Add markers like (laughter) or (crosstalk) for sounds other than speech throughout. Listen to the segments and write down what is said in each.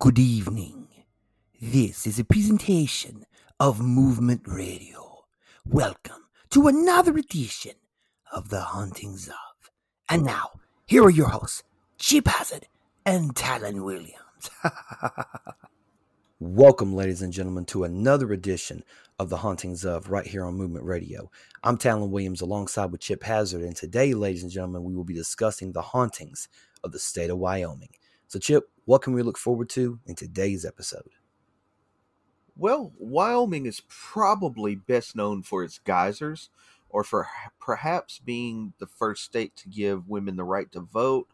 Good evening. This is a presentation of Movement Radio. Welcome to another edition of The Hauntings of. And now, here are your hosts, Chip Hazard and Talon Williams. (laughs) Welcome, ladies and gentlemen, to another edition of The Hauntings of right here on Movement Radio. I'm Talon Williams alongside with Chip Hazard, and today, ladies and gentlemen, we will be discussing the hauntings of the state of Wyoming. So, Chip, what can we look forward to in today's episode? Well, Wyoming is probably best known for its geysers, or for perhaps being the first state to give women the right to vote,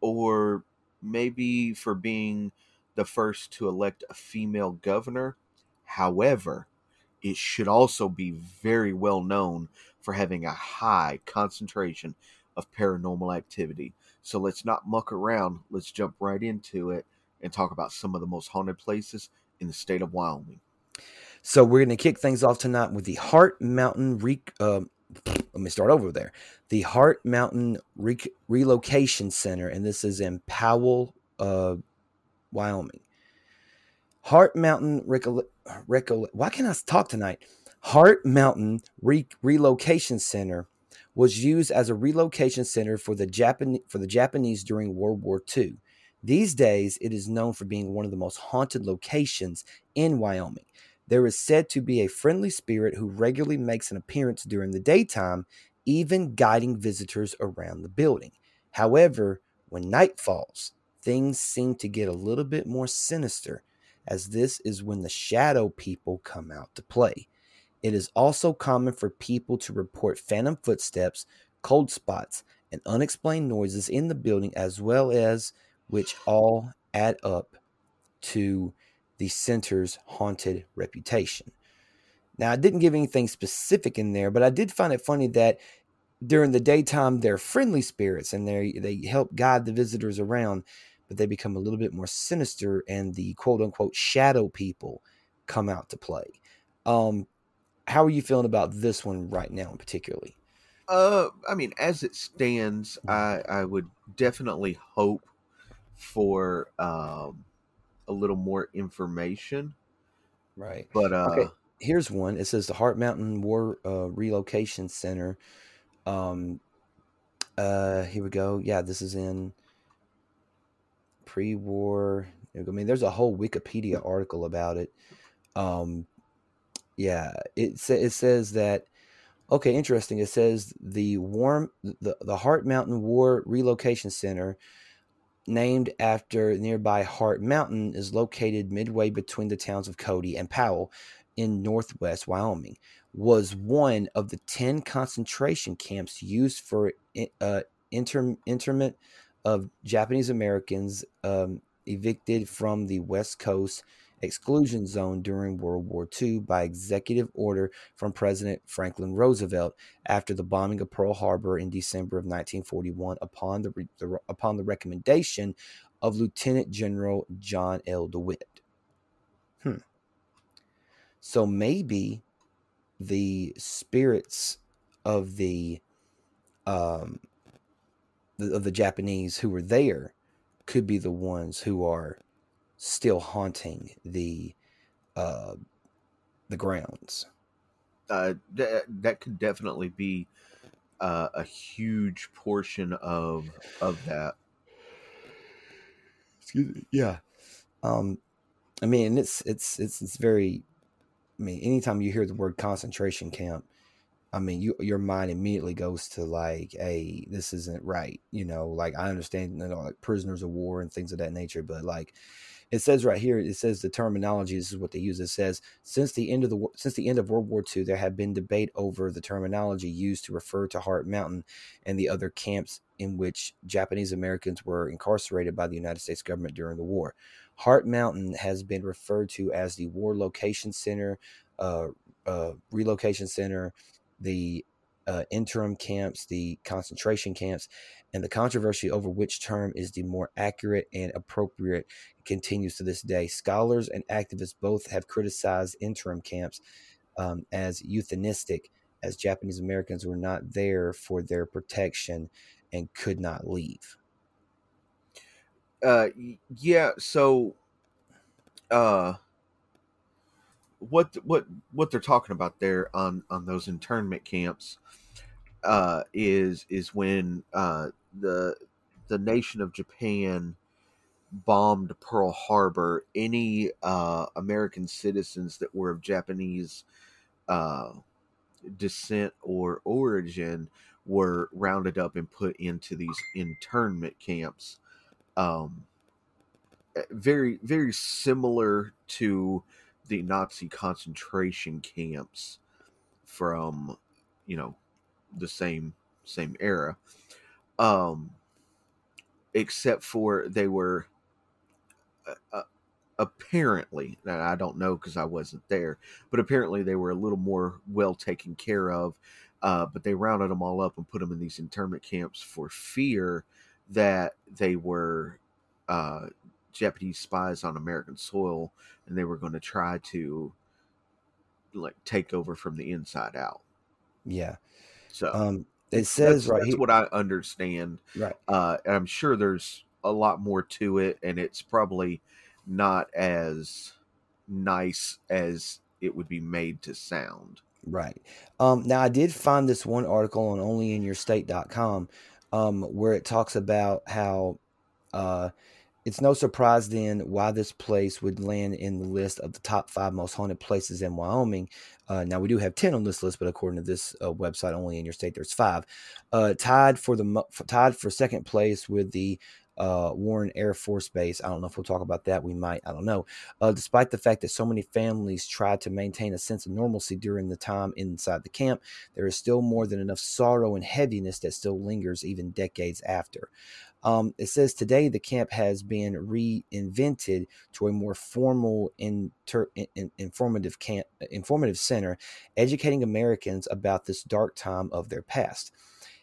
or maybe for being the first to elect a female governor. However, it should also be very well known for having a high concentration of paranormal activity. So let's not muck around. Let's jump right into it and talk about some of the most haunted places in the state of Wyoming. So we're going to kick things off tonight with the Heart Mountain. Re- uh, let me start over there. The Heart Mountain Re- Relocation Center, and this is in Powell, uh, Wyoming. Heart Mountain Recol- Recol- Why can't I talk tonight? Heart Mountain Re- Relocation Center was used as a relocation center for the Japan- for the Japanese during World War II. These days, it is known for being one of the most haunted locations in Wyoming. There is said to be a friendly spirit who regularly makes an appearance during the daytime, even guiding visitors around the building. However, when night falls, things seem to get a little bit more sinister, as this is when the shadow people come out to play. It is also common for people to report phantom footsteps, cold spots, and unexplained noises in the building, as well as which all add up to the center's haunted reputation. Now, I didn't give anything specific in there, but I did find it funny that during the daytime they're friendly spirits and they they help guide the visitors around, but they become a little bit more sinister and the quote unquote shadow people come out to play. Um, how are you feeling about this one right now, particularly? Uh, I mean, as it stands, I I would definitely hope for um a little more information. Right. But uh, okay. Here's one. It says the Heart Mountain War uh, Relocation Center. Um. Uh. Here we go. Yeah, this is in pre-war. I mean, there's a whole Wikipedia article about it. Um. Yeah. It sa- it says that. Okay, interesting. It says the warm the the Heart Mountain War Relocation Center named after nearby Heart Mountain, is located midway between the towns of Cody and Powell in northwest Wyoming. Was one of the 10 concentration camps used for uh, inter- interment of Japanese Americans um, evicted from the West Coast exclusion zone during World War II by executive order from President Franklin Roosevelt after the bombing of Pearl Harbor in December of 1941 upon the, the upon the recommendation of Lieutenant General John L. DeWitt. Hmm. So maybe the spirits of the um of the Japanese who were there could be the ones who are still haunting the uh, the grounds. Uh, th- that could definitely be uh, a huge portion of of that. Excuse me. Yeah. Um, I mean, it's it's it's it's very. I mean, anytime you hear the word concentration camp, I mean, you your mind immediately goes to like, "Hey, this isn't right." You know, like I understand, you know, like prisoners of war and things of that nature, but like it says right here it says the terminology this is what they use it says since the end of the since the end of world war ii there have been debate over the terminology used to refer to heart mountain and the other camps in which japanese americans were incarcerated by the united states government during the war. Heart mountain has been referred to as the war location center uh, uh, relocation center the uh, interim camps, the concentration camps, and the controversy over which term is the more accurate and appropriate continues to this day. Scholars and activists both have criticized interim camps um, as euphemistic, as Japanese Americans were not there for their protection and could not leave. Uh, yeah. So uh what what what they're talking about there on on those internment camps uh is is when uh the the nation of Japan bombed Pearl Harbor any uh American citizens that were of Japanese uh descent or origin were rounded up and put into these internment camps. Um eh, very very similar to the Nazi concentration camps from you know the same same era. Um except for they were uh, uh apparently i don't know because i wasn't there but apparently they were a little more well taken care of uh, but they rounded them all up and put them in these internment camps for fear that they were uh, Japanese spies on American soil, and they were going to try to like take over from the inside out. Yeah. So Um, it says that's, right that's here. what I understand, Right. uh, and I'm sure there's a lot more to it, and it's probably not as nice as it would be made to sound. Right. Um, now, I did find this one article on onlyinyourstate.com um, where it talks about how uh, it's no surprise then why this place would land in the list of the top five most haunted places in Wyoming. Uh, now, we do have 10 on this list, but according to this uh, website, only in your state, there's five. Uh, tied for the tied for second place with the uh, Warren Air Force Base. I don't know if we'll talk about that. We might. I don't know. Uh, despite the fact that so many families tried to maintain a sense of normalcy during the time inside the camp, there is still more than enough sorrow and heaviness that still lingers even decades after. Um, it says today the camp has been reinvented to a more formal, inter, in, in- informative camp, informative center, educating Americans about this dark time of their past.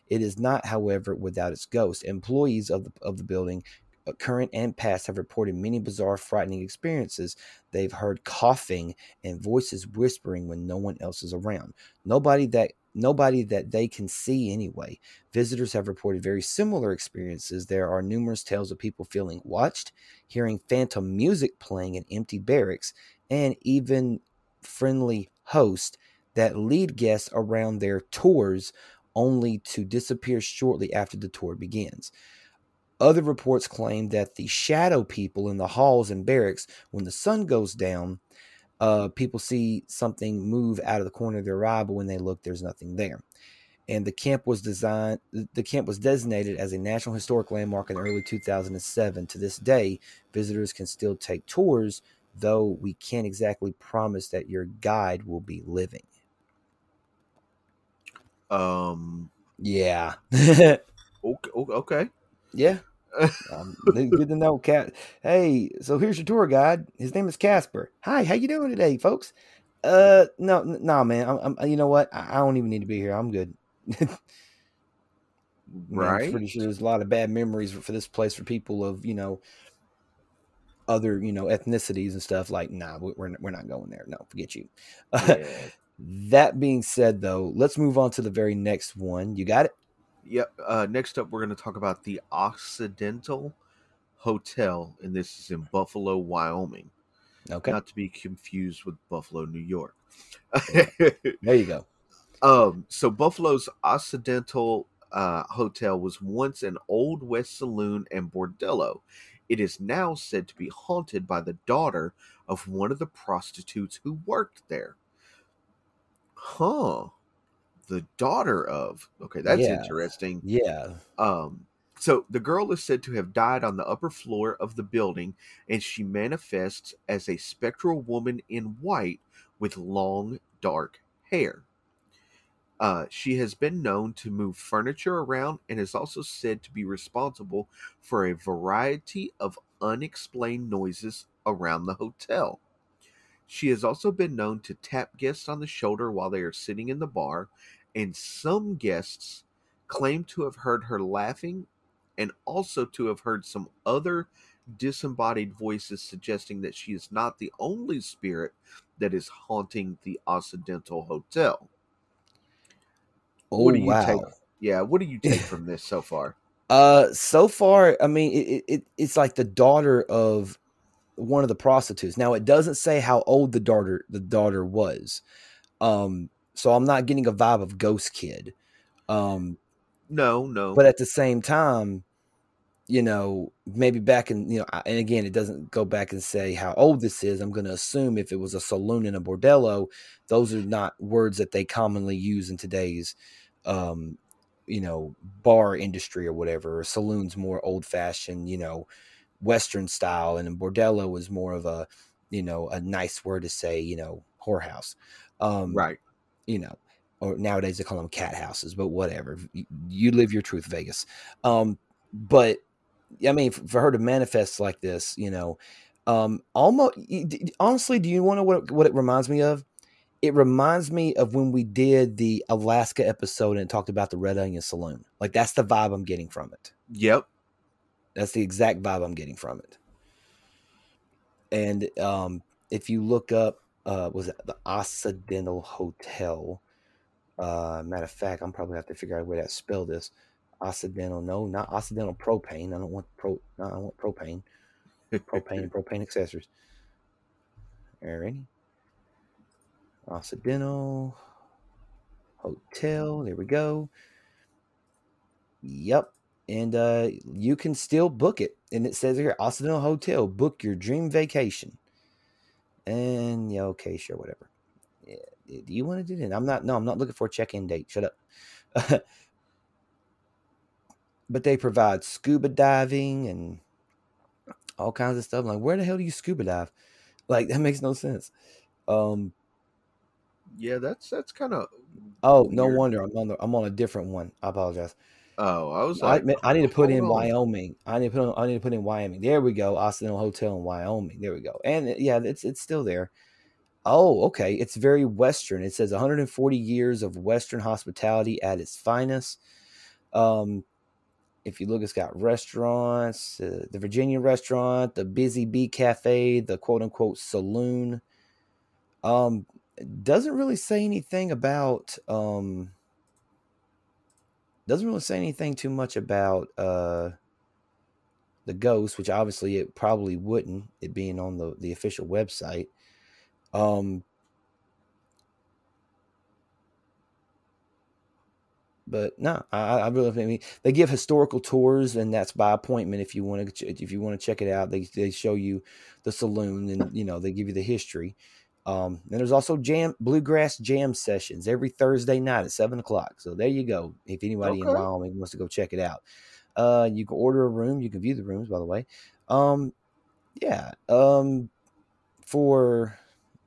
It is not, however, without its ghost. Employees of the of the building, uh, current and past, have reported many bizarre, frightening experiences. They've heard coughing and voices whispering when no one else is around. Nobody that nobody that they can see anyway. Visitors have reported very similar experiences. There are numerous tales of people feeling watched, hearing phantom music playing in empty barracks, and even friendly hosts that lead guests around their tours only to disappear shortly after the tour begins. Other reports claim that the shadow people in the halls and barracks, when the sun goes down, uh, people see something move out of the corner of their eye, but when they look, there's nothing there. And the camp was designed. The camp was designated as a National Historic Landmark in early 2007. To this day, visitors can still take tours, though we can't exactly promise that your guide will be living. Um, Yeah. (laughs) okay, okay. yeah. Um, good to know, Cat. Hey, so here's your tour guide. His name is Casper. Hi, how you doing today, folks? Uh, no, no, nah, man. I'm, I'm, you know what? I, I don't even need to be here. I'm good. (laughs) Man, I'm right. pretty sure there's a lot of bad memories for, for this place for people of you know other you know ethnicities and stuff. Like, nah, we- we're we're not going there. No, forget you. Yeah. (laughs) that being said, though, let's move on to the very next one. You got it. Yep. Uh, next up, we're going to talk about the Occidental Hotel, and this is in Buffalo, Wyoming. Okay, Not to be confused with Buffalo, New York. there you go. (laughs) um, so Buffalo's Occidental uh, Hotel was once an old West saloon and bordello. It is now said to be haunted by the daughter of one of the prostitutes who worked there. Huh. The daughter of. Okay, that's Yeah. interesting. Yeah. Um, so the girl is said to have died on the upper floor of the building, and she manifests as a spectral woman in white with long, dark hair. Uh, she has been known to move furniture around and is also said to be responsible for a variety of unexplained noises around the hotel. She has also been known to tap guests on the shoulder while they are sitting in the bar, and some guests claim to have heard her laughing and also to have heard some other disembodied voices suggesting that she is not the only spirit that is haunting the Occidental Hotel. Oh What do you wow. take? Yeah, what do you take from this so (laughs) far? Uh, so far, I mean, it, it, it it's like the daughter of one of the prostitutes. Now it doesn't say how old the daughter the daughter was. Um, so I'm not getting a vibe of Ghost Kid. Um, no, no. but at the same time, you know, maybe back in you know, and again, it doesn't go back and say how old this is. I'm going to assume if it was a saloon and a bordello, those are not words that they commonly use in today's, um, you know, bar industry or whatever. Saloon's more old fashioned, you know, Western style, and a bordello is more of a, you know, a nice word to say, you know, whorehouse. Um, right. You know, or nowadays they call them cat houses, but whatever. You, live your truth, Vegas. Um, but I mean, for her to manifest like this, you know, um, almost honestly, do you want to know what what it reminds me of? It reminds me of when we did the Alaska episode and talked about the Red Onion Saloon. Like that's the vibe I'm getting from it. Yep, that's the exact vibe I'm getting from it. And um, if you look up, uh, was it the Occidental Hotel? Uh, matter of fact, I'm probably have to figure out a way to spell this. Occidental, no, not Occidental propane. I don't want pro. No, I want propane, propane, and (laughs) propane accessories. Alrighty. Occidental Hotel. There we go. Yep. And uh, you can still book it. And it says here Occidental Hotel, book your dream vacation. And yeah, okay, sure, whatever. Yeah, do you want to do that? I'm not, no, I'm not looking for a check in date. Shut up. (laughs) but they provide scuba diving and all kinds of stuff. I'm like, where the hell do you scuba dive? Like that (laughs) makes no sense. Um, yeah, that's that's kind of. Oh, no wonder I'm on the, I'm on a different one. I apologize. Oh, I was like, I, I need to put in on. Wyoming. I need to put on, I need to put in Wyoming. There we go. Occidental Hotel in Wyoming. There we go. And yeah, it's it's still there. Oh, okay. It's very Western. It says 140 years of Western hospitality at its finest. Um, if you look, it's got restaurants, uh, the Virginia restaurant, the Busy Bee Cafe, the quote unquote saloon. Um, doesn't really say anything about um doesn't really say anything too much about uh the ghost, which obviously it probably wouldn't, it being on the the official website. Um but no, I, I really I mean they give historical tours, and that's by appointment. If you want to, if you want to check it out, they they show you the saloon, and you know they give you the history. Um, and there's also jam bluegrass jam sessions every Thursday night at seven o'clock. So there you go. If anybody okay. in Wyoming wants to go check it out, uh, you can order a room. You can view the rooms, by the way. Um, yeah. Um, for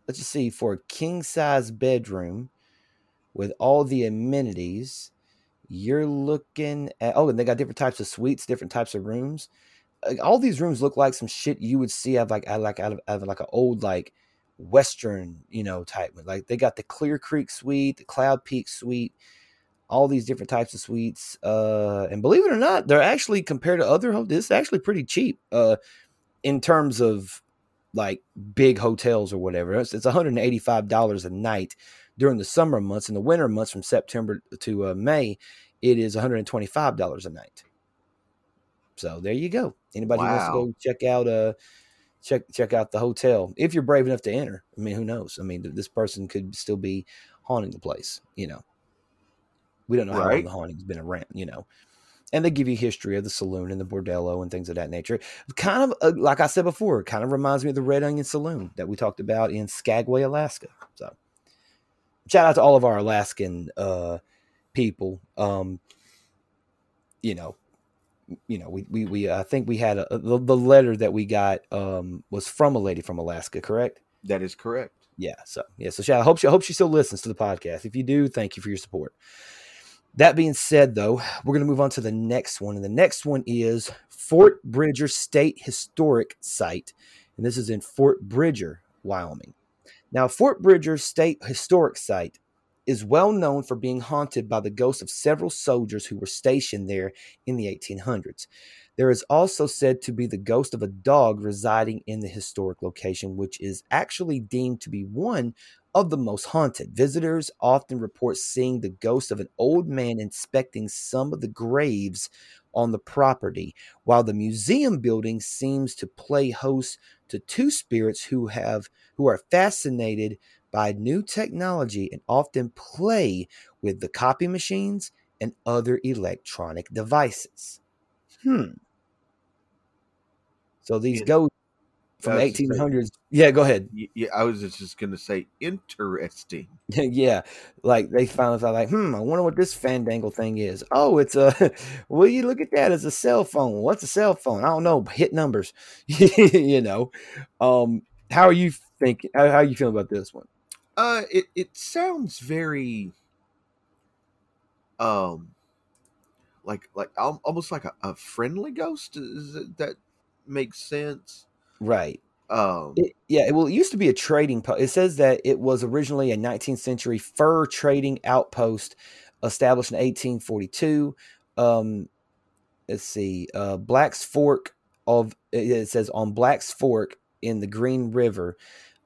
let's just see for a king size bedroom with all the amenities you're looking at oh and they got different types of suites different types of rooms like, all these rooms look like some shit you would see out of like out of like out of, out of like an old like western you know type like they got the clear creek suite the cloud peak suite all these different types of suites uh and believe it or not they're actually compared to other hotels this is actually pretty cheap uh in terms of like big hotels or whatever it's, it's $185 a night during the summer months. In the winter months, from September to uh, May, it is $125 a night. So there you go. Anybody wow. wants to go check out uh check check out the hotel if you're brave enough to enter. I mean, who knows? I mean, this person could still be haunting the place. You know, we don't know right. how long the haunting's been around. You know, and they give you history of the saloon and the bordello and things of that nature. Kind of uh, like I said before, kind of reminds me of the Red Onion Saloon that we talked about in Skagway, Alaska. So shout out to all of our Alaskan uh, people. Um, you know, you know, we we we I think we had a, the, the letter that we got um, was from a lady from Alaska, correct? That is correct. Yeah. So yeah. So shout. I hope she I hope she still listens to the podcast. If you do, thank you for your support. That being said, though, we're going to move on to the next one, and the next one is Fort Bridger State Historic Site, and this is in Fort Bridger, Wyoming. Now, Fort Bridger State Historic Site is well known for being haunted by the ghosts of several soldiers who were stationed there in the 1800s. There is also said to be the ghost of a dog residing in the historic location, which is actually deemed to be one of the most haunted. Visitors often report seeing the ghost of an old man inspecting some of the graves on the property, while the museum building seems to play host to two spirits who have who are fascinated by new technology and often play with the copy machines and other electronic devices. Hmm. So these ghosts from the gonna say- 1800s. Yeah, go ahead. Yeah, I was just going to say interesting. (laughs) yeah, like they finally thought, like, hmm, I wonder what this fandangle thing is. Oh, it's a. (laughs) Well, you look at that as a cell phone. What's a cell phone? I don't know. Hit numbers. (laughs) you know. Um, how are you thinking? How, how are you feeling about this one? Uh, it it sounds very, um, like like almost like a, a friendly ghost. Is it, that makes sense? Right. Um, It, yeah, well, it used to be a trading post. It says that it was originally a 19th century fur trading outpost established in 1842. Um, let's see, uh, Black's Fork of it it says on Black's Fork in the Green River,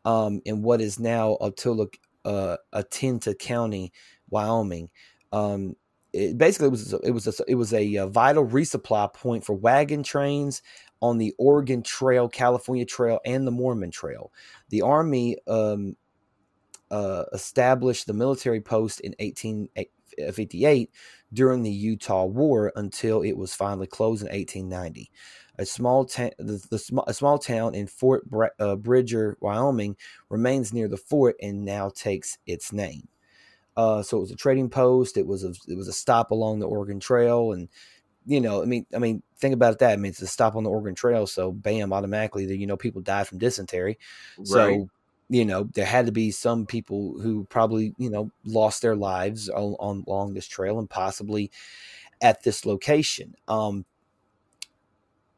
um, in what is now Otula, uh, Atinta County, Wyoming. Um, it basically was it was a, it was a, uh vital resupply point for wagon trains on the Oregon Trail, California Trail, and the Mormon Trail. The Army um, uh, established the military post in 1858 during the Utah War until it was finally closed in 1890. A small, ta- the, the sm- a small town in Fort Bra- uh, Bridger, Wyoming, remains near the fort and now takes its name. Uh, so it was a trading post. It was a it was a stop along the Oregon Trail, and you know, I mean, I mean, think about that. I mean, it's a stop on the Oregon Trail, so bam, automatically, you know, people died from dysentery. So, you know, there had to be some people who probably, you know, lost their lives on, on along this trail and possibly at this location. Um,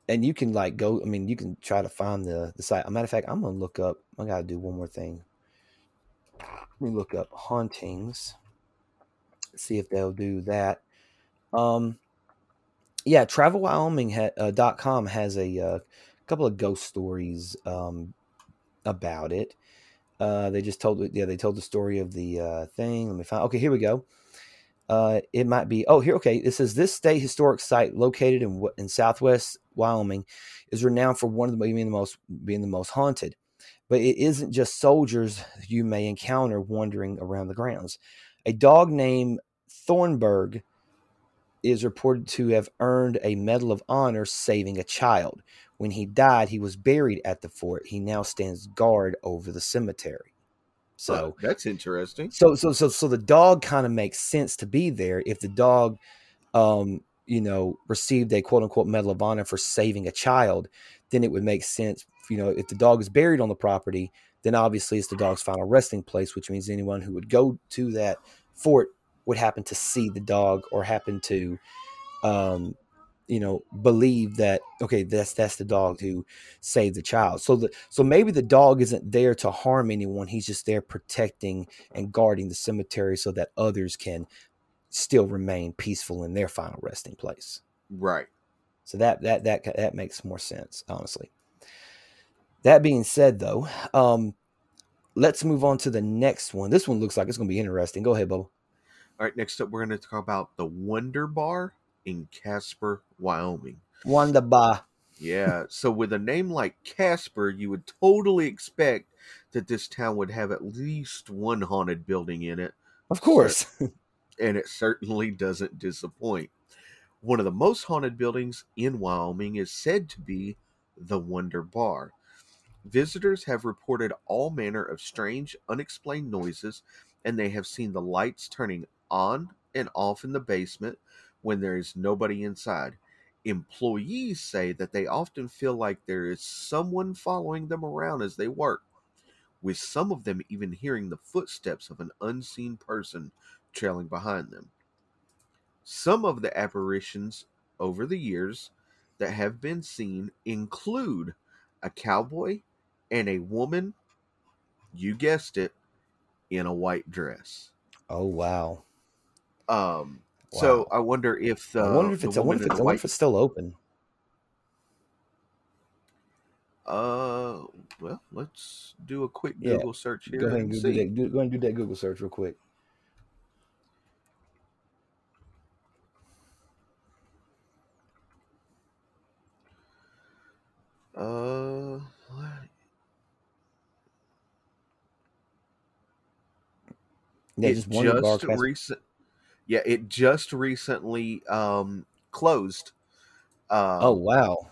and you can like go. I mean, you can try to find the the site. As a matter of fact, I'm gonna look up. I gotta do one more thing. Let me look up hauntings. See if they'll do that. Um, yeah, travelwyoming.com uh, dot com has a uh, couple of ghost stories um, about it. Uh, they just told yeah they told the story of the uh, thing. Let me find. Okay, here we go. Uh, it might be oh here okay. It says this state historic site located in in Southwest Wyoming is renowned for one of the being the most being the most haunted. But it isn't just soldiers you may encounter wandering around the grounds. A dog named Thornburg is reported to have earned a Medal of Honor saving a child. When he died, he was buried at the fort. He now stands guard over the cemetery. So, Uh, that's interesting. so, so, so, so the dog kind of makes sense to be there if the dog, um, you know, received a quote unquote Medal of Honor for saving a child. Then it would make sense, you know, if the dog is buried on the property, then obviously it's the dog's final resting place, which means anyone who would go to that fort would happen to see the dog or happen to um you know believe that okay that's that's the dog who saved the child so the so maybe the dog isn't there to harm anyone he's just there protecting and guarding the cemetery so that others can still remain peaceful in their final resting place Right. so that that that that makes more sense honestly that being said though um let's move on to the next one this one looks like it's going to be interesting go ahead Bubba. All right. Next up, we're going to talk about the Wonder Bar in Casper, Wyoming. Wanda Ba. Yeah. so with a name like Casper, you would totally expect that this town would have at least one haunted building in it, Of course. and it certainly doesn't disappoint. One of the most haunted buildings in Wyoming is said to be the Wonder Bar. Visitors have reported all manner of strange, unexplained noises, and they have seen the lights turning on and off in the basement when there is nobody inside. Employees say that they often feel like there is someone following them around as they work, with some of them even hearing the footsteps of an unseen person trailing behind them. Some of the apparitions over the years that have been seen include a cowboy and a woman, you guessed it, in a white dress. oh wow. Um, Wow. So I wonder if the, I wonder if it's wonder if it's, I wonder if it's still open. Uh, well, let's do a quick Google yeah. search here. Go ahead and, do, see. That, do, go and do that Google search real quick. Uh, what? Yeah, just, just recent. Yeah, it just recently um, closed. Um, oh wow.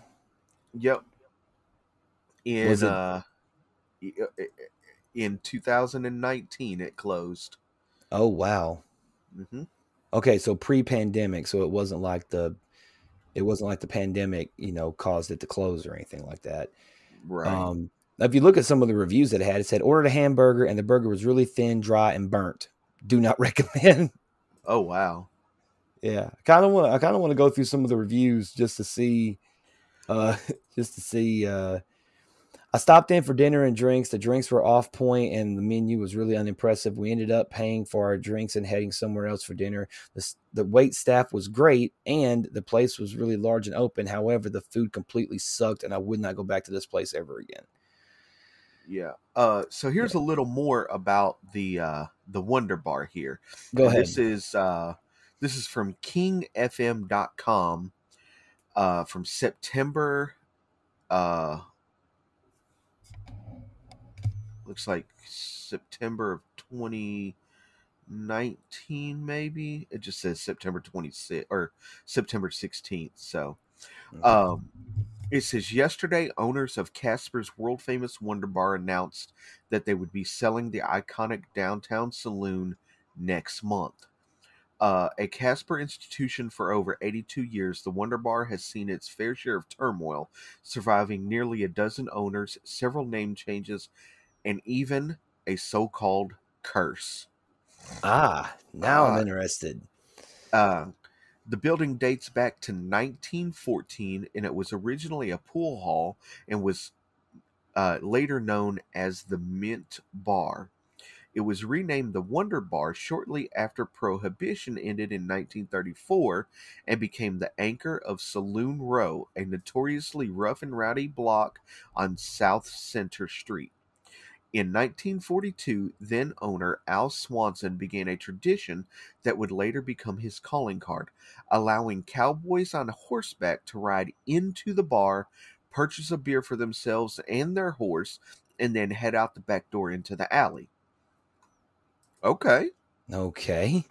Yep. In Was it- uh, i- in 2019, it closed. Oh wow. hmm Okay, so pre-pandemic, so it wasn't like the it wasn't like the pandemic, you know, caused it to close or anything like that. Right. Um, if you look at some of the reviews that it had, it said ordered a hamburger and the burger was really thin, dry, and burnt. Do not (laughs) recommend. Oh wow. yeah, I kind of want. I kind of want to go through some of the reviews just to see, uh, (laughs) just to see. Uh, I stopped in for dinner and drinks. The drinks were off point, and the menu was really unimpressive. We ended up paying for our drinks and heading somewhere else for dinner. The, the wait staff was great, and the place was really large and open. However, the food completely sucked, and I would not go back to this place ever again. Yeah. Uh, so here's a little more about the uh, the Wonder Bar here. Go ahead. This is uh, this is from KingFM.com uh, from September. Uh, looks like September of 2019, maybe. It just says September 26th or September 16th. So. Um, it says yesterday, owners of Casper's world famous Wonder Bar announced that they would be selling the iconic downtown saloon next month. Uh, a Casper institution for over 82 years, the Wonder Bar has seen its fair share of turmoil, surviving nearly a dozen owners, several name changes, and even a so called curse. ah, now I'm uh, interested. Uh, the building dates back to 1914 and it was originally a pool hall and was uh, later known as the Mint Bar. It was renamed the Wonder Bar shortly after Prohibition ended in 1934 and became the anchor of Saloon Row, a notoriously rough and rowdy block on South Center Street. In 1942, then owner Al Swanson began a tradition that would later become his calling card, allowing cowboys on horseback to ride into the bar, purchase a beer for themselves and their horse, and then head out the back door into the alley. Okay. Okay.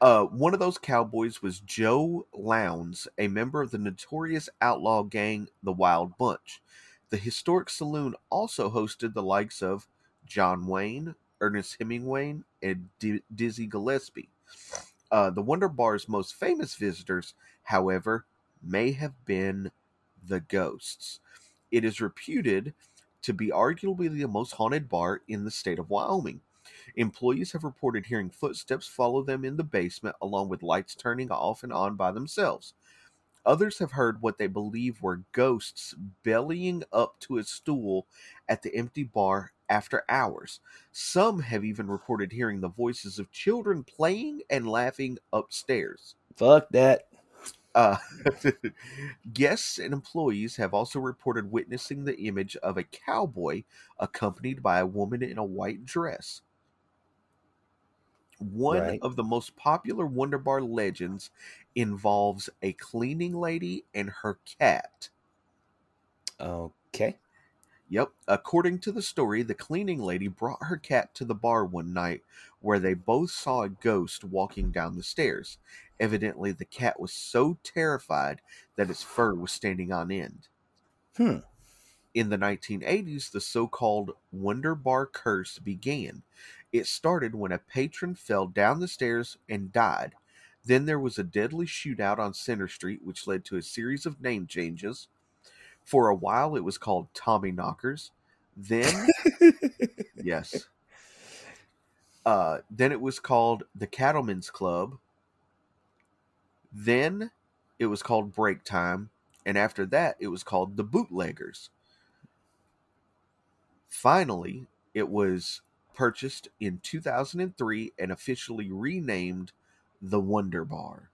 Uh, one of those cowboys was Joe Lowndes, a member of the notorious outlaw gang, the Wild Bunch. The historic saloon also hosted the likes of John Wayne, Ernest Hemingway, and D- Dizzy Gillespie. Uh, the Wonder Bar's most famous visitors, however, may have been the ghosts. It is reputed to be arguably the most haunted bar in the state of Wyoming. Employees have reported hearing footsteps follow them in the basement, along with lights turning off and on by themselves. Others have heard what they believe were ghosts bellying up to a stool at the empty bar after hours. Some have even reported hearing the voices of children playing and laughing upstairs. Fuck that. Uh, (laughs) guests and employees have also reported witnessing the image of a cowboy accompanied by a woman in a white dress. One Right. of the most popular Wonder Bar legends involves a cleaning lady and her cat. Okay. Yep. According to the story, the cleaning lady brought her cat to the bar one night where they both saw a ghost walking down the stairs. Evidently, the cat was so terrified that its fur was standing on end. Hmm. In the 1980s, the so called Wonder Bar curse began. It started when a patron fell down the stairs and died. Then there was a deadly shootout on Center Street, which led to a series of name changes. For a while, it was called Tommy Knockers. Then, yes. (laughs) Uh, then it was called the Cattlemen's Club. Then it was called Break Time. And after that, it was called the Bootleggers. Finally, it was purchased in 2003 and officially renamed the Wonder Bar.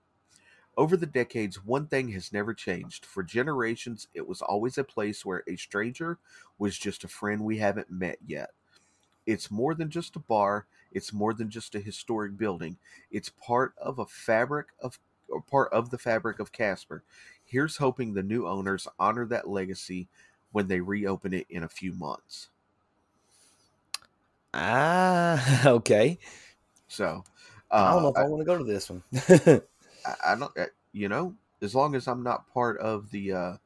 Over the decades, one thing has never changed. For generations, it was always a place where a stranger was just a friend we haven't met yet. It's more than just a bar, it's more than just a historic building. It's part of a fabric of part of the fabric of Casper. Here's hoping the new owners honor that legacy when they reopen it in a few months. Ah, (laughs) okay. So I uh, don't know if I, I, want to go to this one. I, I don't. uh, You know, as long as I'm not part of the uh,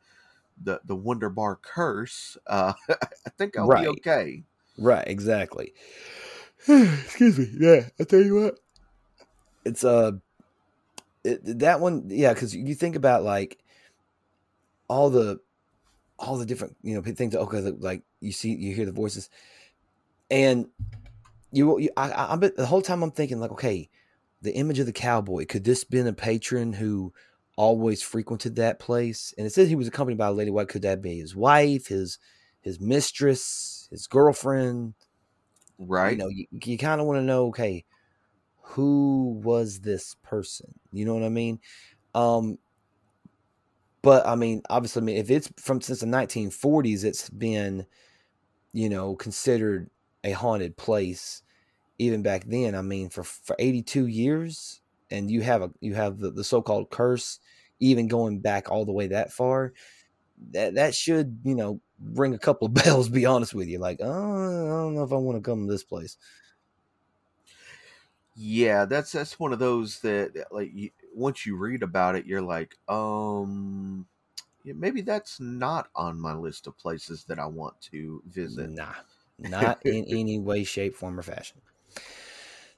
the the Wonder Bar curse, uh, (laughs) I think I'll Right. be okay. right, exactly. (sighs) Excuse me. Yeah, I tell you what, it's uh, it, that one. Yeah, because you think about like all the all the different you know things. Okay, like you see, you hear the voices, and you, you I, I, the whole time I'm thinking like, okay, the image of the cowboy. Could this been a patron who always frequented that place? And it says he was accompanied by a lady. What could that be? His wife, his his mistress, his girlfriend. Right? You know, you, you kind of want to know, okay, who was this person? You know what I mean? Um, but I mean, obviously, I mean, if it's from since the 1940s, it's been, you know, considered a haunted place. Even back then, I mean, for for 82 years, and you have a you have the, the so-called curse, even going back all the way that far. That that should you know ring a couple of (laughs) bells. Be honest with you, like, oh, I don't know if I want to come to this place. Yeah, that's that's one of those that like you, once you read about it, you're like, um, yeah, maybe that's not on my list of places that I want to visit. Nah, not in any way, shape, form, or fashion.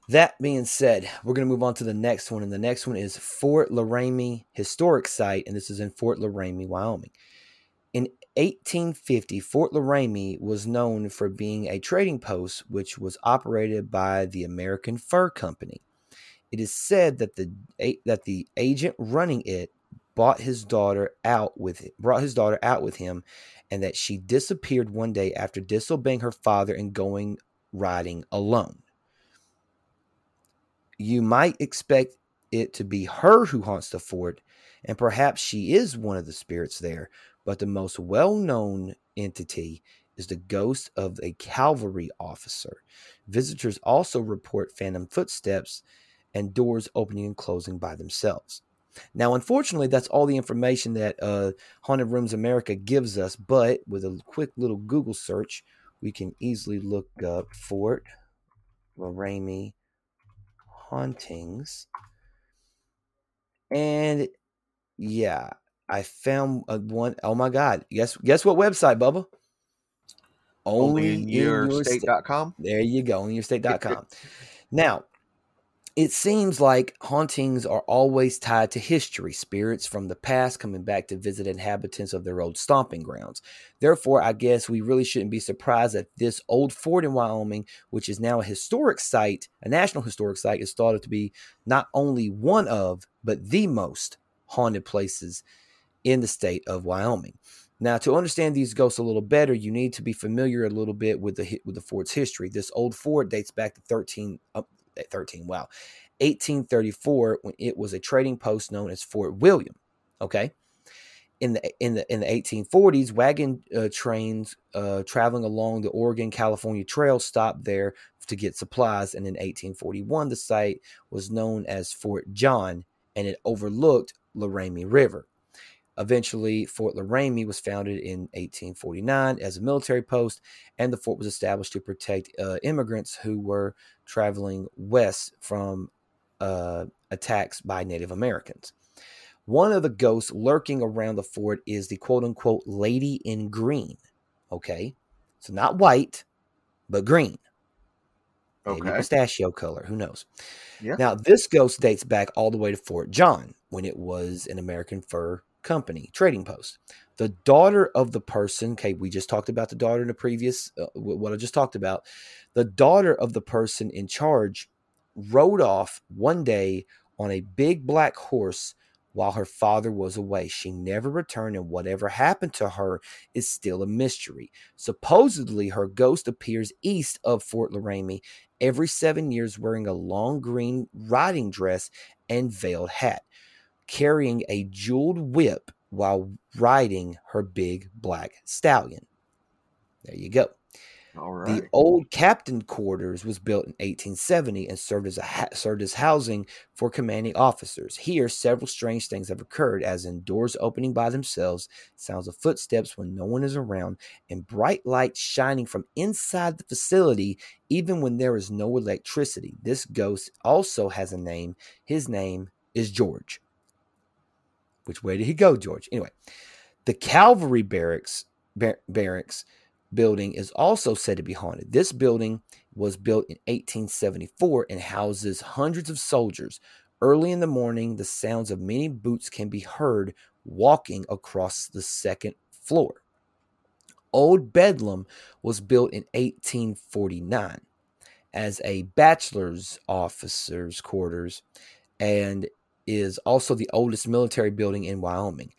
That being said, we're going to move on to the next one. And the next one is Fort Laramie Historic Site. And this is in Fort Laramie, Wyoming. In 1850, Fort Laramie was known for being a trading post which was operated by the American Fur Company. It is said that the that the agent running it bought his daughter out with brought his daughter out with him and that she disappeared one day after disobeying her father and going riding alone. You might expect it to be her who haunts the fort, and perhaps she is one of the spirits there, but the most well known entity is the ghost of a cavalry officer. Visitors also report phantom footsteps and doors opening and closing by themselves. Now, unfortunately, that's all the information that uh, Haunted Rooms America gives us, but with a quick little Google search, we can easily look up Fort Laramie hauntings. And yeah, I found a one oh my god. Guess guess what website, Bubba? Only in your state.com. There you go, onlyyourstate.com. (laughs) now, it seems like hauntings are always tied to history, spirits from the past coming back to visit inhabitants of their old stomping grounds. Therefore, I guess we really shouldn't be surprised that this old fort in Wyoming, which is now a historic site, a national historic site, is thought of to be not only one of, but the most haunted places in the state of Wyoming. Now, to understand these ghosts a little better, you need to be familiar a little bit with the with the fort's history. This old fort dates back to 13 uh, 13, wow. 1834 when it was a trading post known as Fort William, okay? In the in the in the 1840s, wagon uh, trains uh, traveling along the Oregon California Trail stopped there to get supplies, and in 1841, the site was known as Fort John, and it overlooked Laramie River. Eventually, Fort Laramie was founded in 1849 as a military post, and the fort was established to protect uh, immigrants who were traveling west from uh, attacks by Native Americans. One of the ghosts lurking around the fort is the quote unquote lady in green. Okay. So not white, but green. Maybe Okay. pistachio color. Who knows? Yeah. Now, this ghost dates back all the way to Fort John when it was an American fur company trading post. The daughter of the person, okay, we just talked about the daughter in the previous, uh, what I just talked about. The daughter of the person in charge rode off one day on a big black horse while her father was away. She never returned, and whatever happened to her is still a mystery. Supposedly, her ghost appears east of Fort Laramie every seven years wearing a long green riding dress and veiled hat, carrying a jeweled whip while riding her big black stallion. There you go. Right. The old captain quarters was built in 1870 and served as a ha- served as housing for commanding officers. Here, several strange things have occurred, as in doors opening by themselves, sounds of footsteps when no one is around, and bright lights shining from inside the facility, even when there is no electricity. This ghost also has a name. His name is George. Which way did he go, George? Anyway, the Calvary barracks bar- barracks building is also said to be haunted. This building was built in 1874 and houses hundreds of soldiers. Early in the morning, the sounds of many boots can be heard walking across the second floor. Old Bedlam was built in 1849 as a bachelor's officer's quarters and is also the oldest military building in Wyoming.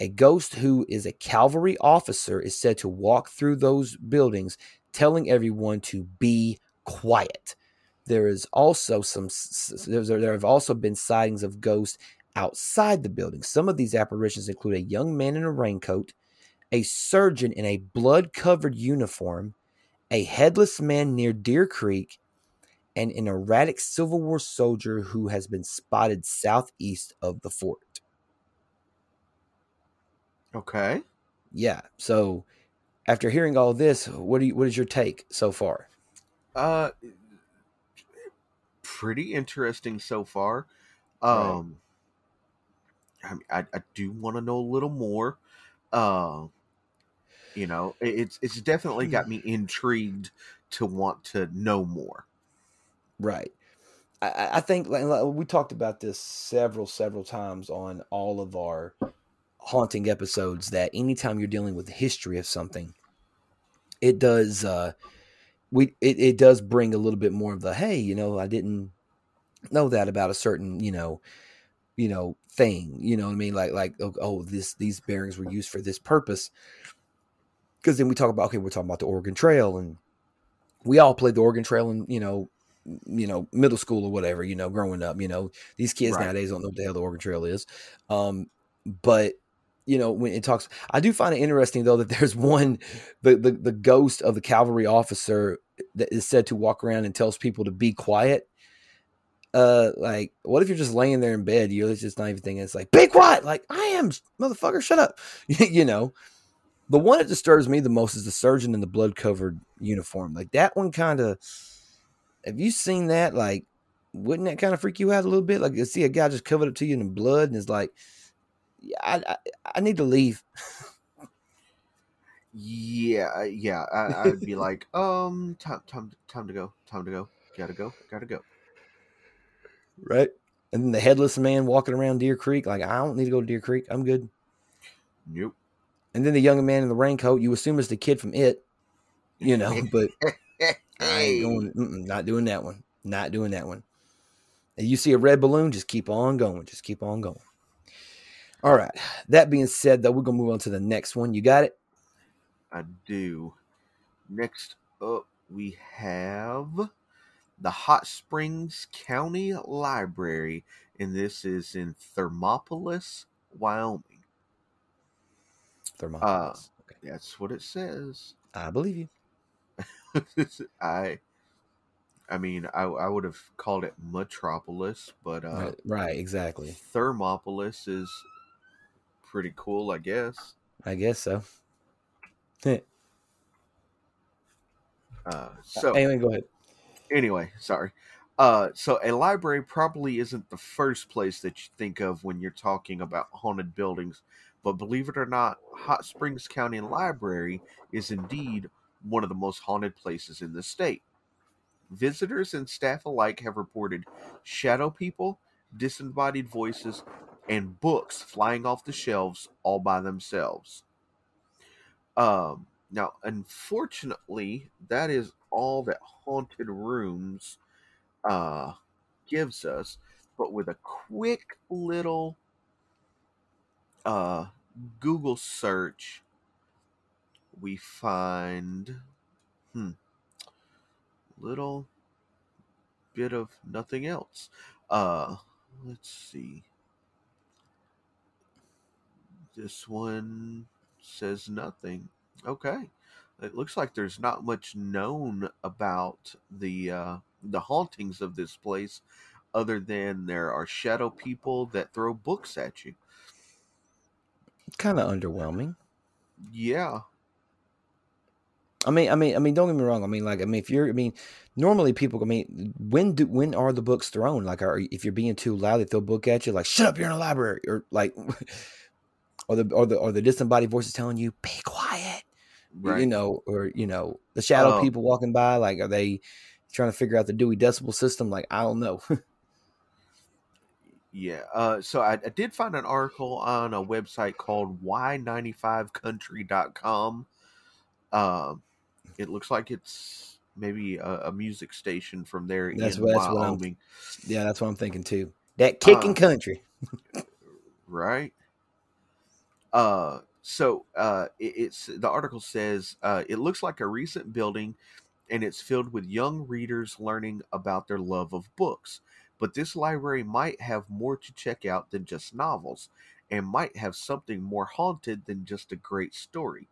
A ghost who is a cavalry officer is said to walk through those buildings telling everyone to be quiet. There is also some there have also been sightings of ghosts outside the building. Some of these apparitions include a young man in a raincoat, a surgeon in a blood-covered uniform, a headless man near Deer Creek, and an erratic Civil War soldier who has been spotted southeast of the fort. Okay. Yeah. So after hearing all this, what do you, what is your take so far? Uh pretty interesting so far. Um right. I, mean, I I do want to know a little more. Uh you know, it's it's definitely got me intrigued to want to know more. Right. I, I think like, we talked about this several several times on all of our haunting episodes that anytime you're dealing with the history of something, it does uh we it, it does bring a little bit more of the hey, you know, I didn't know that about a certain, you know, you know, thing. You know what I mean? Like like oh, oh this these bearings were used for this purpose. Because then we talk about okay, we're talking about the Oregon Trail and we all played the Oregon Trail and you know you know middle school or whatever you know growing up you know these kids right. nowadays don't know what the hell the Oregon Trail is um but you know when it talks i do find it interesting though that (laughs) there's one the, the the ghost of the cavalry officer that is said to walk around and tells people to be quiet uh like what if you're just laying there in bed you're just not even thinking it's like be quiet like i am motherfucker shut up (laughs) you know the one that disturbs me the most is the surgeon in the blood covered uniform like that one kind of have you seen that like wouldn't that kind of freak you out a little bit like you see a guy just covered up to you in blood and it's like I, I, I need to leave. yeah, yeah. I, I would be like, um, time, time, time to go. Time to go. Gotta go. Gotta go. Right. And then the headless man walking around Deer Creek, like, I don't need to go to Deer Creek. I'm good. Nope. And then the young man in the raincoat, you assume is the kid from It, you know, (laughs) but I ain't going, not doing that one. Not doing that one. And you see a red balloon, just keep on going. Just keep on going. All right. That being said, though, we're gonna move on to the next one. You got it? I do. Next up, we have the Hot Springs County Library, and this is in Thermopolis, Wyoming. Thermopolis. Uh, okay. That's what it says. I believe you. (laughs) I I mean, I, I would have called it Metropolis, but uh, right, right, exactly. Thermopolis is pretty cool, I guess. I guess so. uh, (laughs) so anyway, go ahead. Anyway, sorry. Uh, so a library probably isn't the first place that you think of when you're talking about haunted buildings, but believe it or not, Hot Springs County Library is indeed one of the most haunted places in the state. Visitors and staff alike have reported shadow people, disembodied voices, and books flying off the shelves all by themselves. Um, now, unfortunately, that is all that haunted rooms uh, gives us. But with a quick little uh, Google search, we find hmm, little bit of nothing else. Uh, let's see. This one says nothing. Okay. it looks like there's not much known about the uh, the hauntings of this place, other than there are shadow people that throw books at you. Kind of underwhelming. Yeah, I mean, I mean, I mean, don't get me wrong. I mean, like, I mean, if you're, I mean, normally people, I mean, when do when are the books thrown? Like, are if you're being too loud, they throw a book at you, like, shut up, you're in a library, or like, (laughs) or the or the or the disembodied voices telling you, be quiet, right. you know, or you know, the shadow um, people walking by, like, are they trying to figure out the Dewey Decimal System? Like, I don't know. (laughs) yeah. Uh, so I, I did find an article on a website called y95country.com. Um, it looks like it's maybe a, a music station from there that's in what, that's Wyoming. What yeah, that's what I'm thinking too. That kicking uh, country, (laughs) right? Uh, so uh, it, it's the article says uh, it looks like a recent building, and it's filled with young readers learning about their love of books. But this library might have more to check out than just novels, and might have something more haunted than just a great story.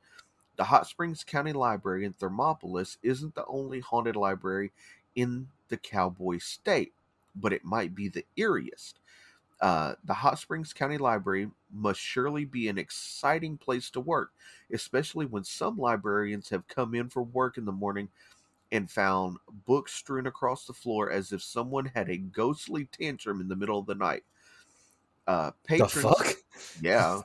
The Hot Springs County Library in Thermopolis isn't the only haunted library in the Cowboy State, but it might be the eeriest. Uh, the Hot Springs County Library must surely be an exciting place to work, especially when some librarians have come in for work in the morning and found books strewn across the floor as if someone had a ghostly tantrum in the middle of the night. Uh, patrons, the fuck? Yeah.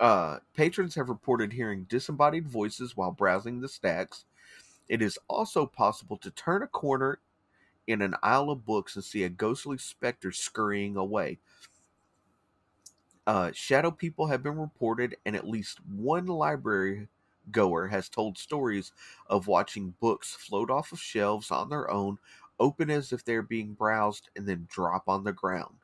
Uh, patrons have reported hearing disembodied voices while browsing the stacks. It is also possible to turn a corner in an aisle of books and see a ghostly specter scurrying away. Uh, shadow people have been reported, and at least one library goer has told stories of watching books float off of shelves on their own, open as if they're being browsed, and then drop on the ground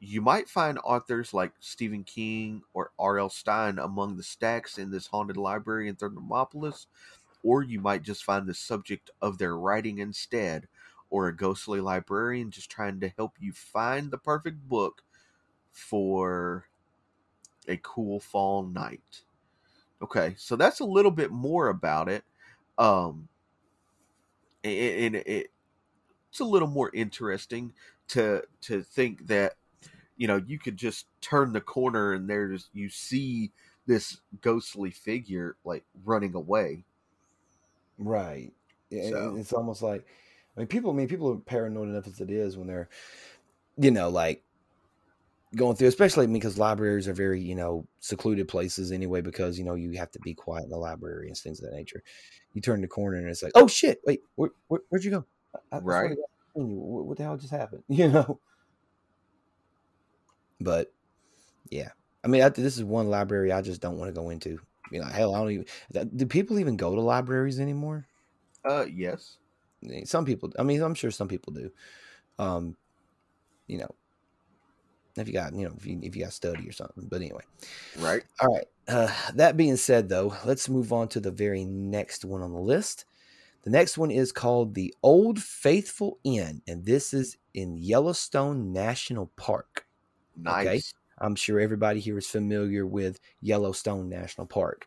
you might find authors like Stephen King or R.L. Stine among the stacks in this haunted library in Thermopolis, or you might just find the subject of their writing instead, or a ghostly librarian just trying to help you find the perfect book for a cool fall night. Okay, so that's a little bit more about it. Um, and it, it, it's a little more interesting to to think that you know you could just turn the corner and there's you see this ghostly figure like running away. Right. So. it's almost like i mean people i mean people are paranoid enough as it is when they're you know like going through especially because libraries are very you know secluded places anyway because you know you have to be quiet in the library and things of that nature. You turn the corner and it's like oh shit wait where, where, would you go? I, right. what the hell just happened? (laughs) You know but yeah, I mean, I, this is one library I just don't want to go into. You know, hell, I don't even. Do people even go to libraries anymore? Uh, yes. Some people. I mean, I'm sure some people do. Um, you know, if you got, you know, if you if you got study or something. But anyway, right. All right. Uh, that being said, though, let's move on to the very next one on the list. The next one is called the Old Faithful Inn, and this is in Yellowstone National Park. Nice. Okay? I'm sure everybody here is familiar with Yellowstone National Park.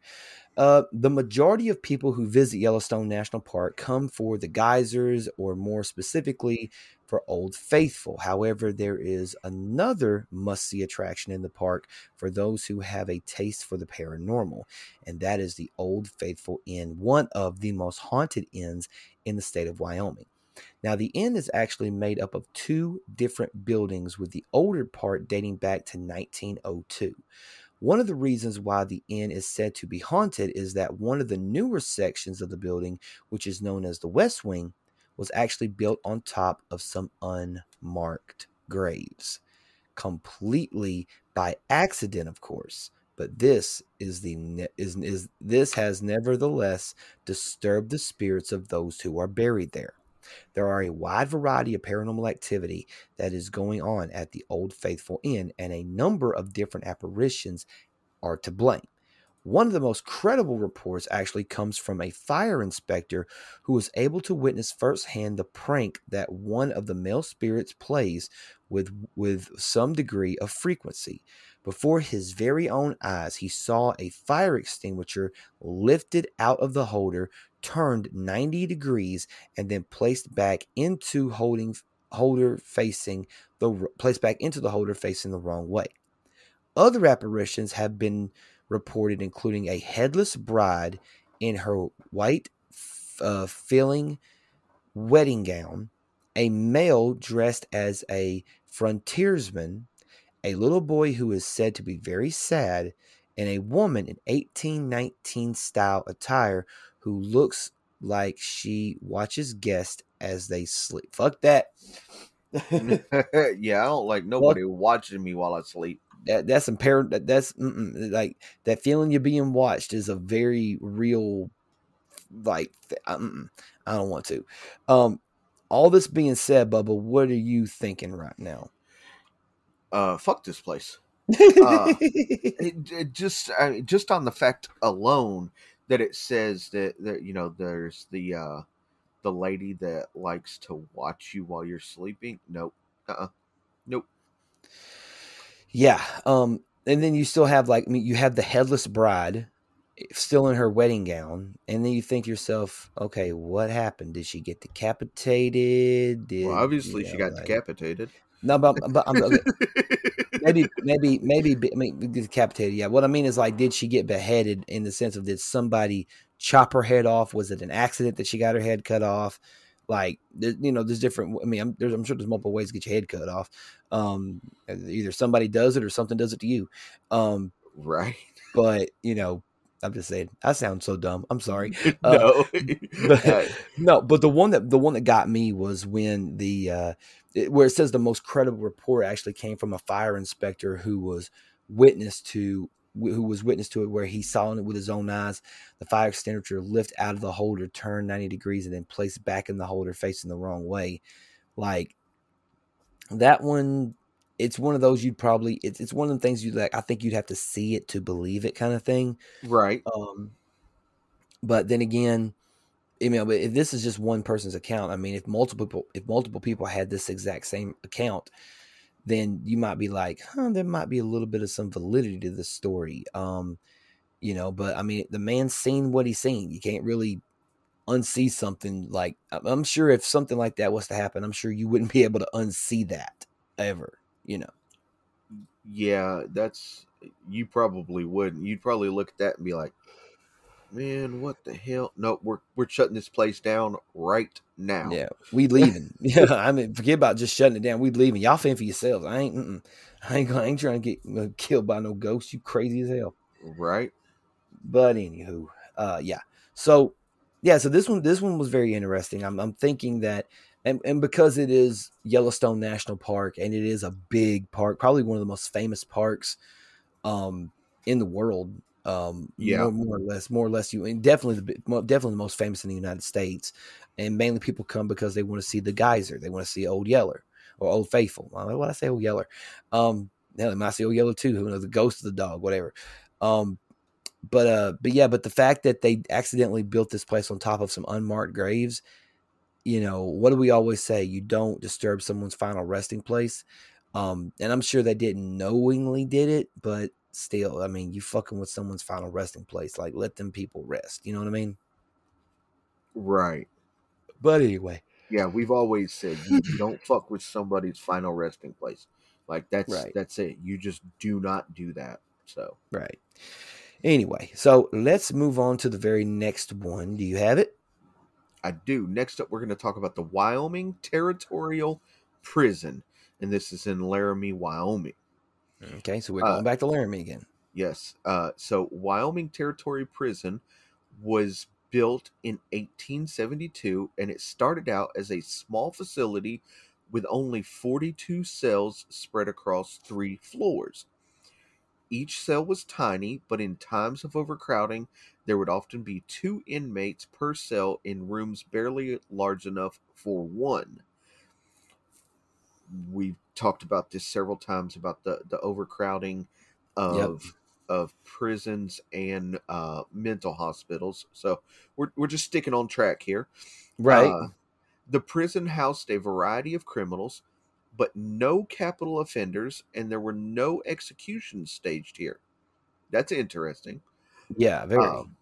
Uh, the majority of people who visit Yellowstone National Park come for the geysers or more specifically for Old Faithful. However, there is another must see attraction in the park for those who have a taste for the paranormal, and that is the Old Faithful Inn, one of the most haunted inns in the state of Wyoming. Now, the inn is actually made up of two different buildings, with the older part dating back to 1902. One of the reasons why the inn is said to be haunted is that one of the newer sections of the building, which is known as the West Wing, was actually built on top of some unmarked graves. Completely by accident, of course. But this is the is, is this has nevertheless disturbed the spirits of those who are buried there. There are a wide variety of paranormal activity that is going on at the Old Faithful Inn, and a number of different apparitions are to blame. One of the most credible reports actually comes from a fire inspector who was able to witness firsthand the prank that one of the male spirits plays with with some degree of frequency. Before his very own eyes, he saw a fire extinguisher lifted out of the holder, turned 90 degrees, and then placed back into holding holder facing the placed back into the holder facing the wrong way. Other apparitions have been reported, including a headless bride in her white uh, filling wedding gown, a male dressed as a frontiersman, a little boy who is said to be very sad, and a woman in 1819 style attire who looks like she watches guests as they sleep. Fuck that. (laughs) yeah, I don't like nobody well, watching me while I sleep. That that's impaired. That, that's like that feeling you're being watched is a very real. Like I don't want to. Um, all this being said, Bubba, what are you thinking right now? Uh, fuck this place. (laughs) uh, it, it just I mean, just on the fact alone that it says that that you know there's the uh the lady that likes to watch you while you're sleeping. Nope. Uh-uh. Nope. Yeah. Um, and then you still have like I mean, you have the headless bride eh, still in her wedding gown, and then you think yourself, okay, what happened? Did she get decapitated? Did, well, obviously you know, she got like, decapitated. No, but, but I'm, okay. maybe, maybe, maybe, I mean, decapitated. Yeah. What I mean is like, did she get beheaded in the sense of did somebody chop her head off? Was it an accident that she got her head cut off? Like, you know, there's different. I mean, I'm, there's, I'm sure there's multiple ways to get your head cut off. Um, either somebody does it or something does it to you. Um, right. But you know, I'm just saying. I sound so dumb. I'm sorry. (laughs) no, uh, but, (laughs) no. But the one that the one that got me was when the uh, it, where it says the most credible report actually came from a fire inspector who was witness to who was witness to it where he saw it with his own eyes the fire extinguisher lift out of the holder turn 90 degrees and then place back in the holder facing the wrong way. Like that one it's one of those you'd probably it's, it's one of the things you like i think you'd have to see it to believe it kind of thing. Right. Um but then again I mean, but if this is just one person's account, I mean, if multiple people, if multiple people had this exact same account, then you might be like, huh, there might be a little bit of some validity to the story. Um, you know, but I mean, the man's seen what he's seen. You can't really unsee something like I'm sure if something like that was to happen, I'm sure you wouldn't be able to unsee that ever, you know. Yeah, that's you probably wouldn't. You'd probably look at that and be like, man, what the hell? No, we're we're shutting this place down right now. Yeah, we leaving. (laughs) yeah, I mean, forget about just shutting it down. We leaving. Y'all fend for yourselves. I ain't. Mm-mm. I ain't. I ain't trying to get uh, killed by no ghosts. You crazy as hell. Right. But anywho, uh, yeah. So, yeah. So this one, this one was very interesting. I'm, I'm thinking that, and and because it is Yellowstone National Park and it is a big park, probably one of the most famous parks, um, in the world um, yeah, more, more, or less, more or less. You and definitely the definitely the most famous in the United States, and mainly people come because they want to see the geyser. They want to see Old Yeller or Old Faithful. Why would I say Old Yeller? Um, now they might say Old Yeller too. Who knows? The ghost of the dog, whatever. Um, but uh, but yeah, but the fact that they accidentally built this place on top of some unmarked graves, you know, what do we always say? You don't disturb someone's final resting place. Um, and I'm sure they didn't knowingly did it, but still, I mean, you fucking with someone's final resting place. Like, let them people rest. You know what I mean? Right. But anyway. Yeah, we've always said you don't fuck with somebody's final resting place. Like that's right. that's it. You just do not do that. So right. Anyway, so let's move on to the very next one. Do you have it? I do. Next up, we're going to talk about the Wyoming Territorial Prison, and this is in Laramie, Wyoming. Okay, so we're going uh, back to Laramie again. Yes. Uh, so Wyoming Territory Prison was built in 1872, and it started out as a small facility with only 42 cells spread across three floors. Each cell was tiny, but in times of overcrowding, there would often be two inmates per cell in rooms barely large enough for one. We've talked about this several times about the the overcrowding of yep. of prisons and uh, mental hospitals. So we're we're just sticking on track here. Right. Uh, the prison housed a variety of criminals, but no capital offenders, and there were no executions staged here. That's interesting. yeah. Very. Um,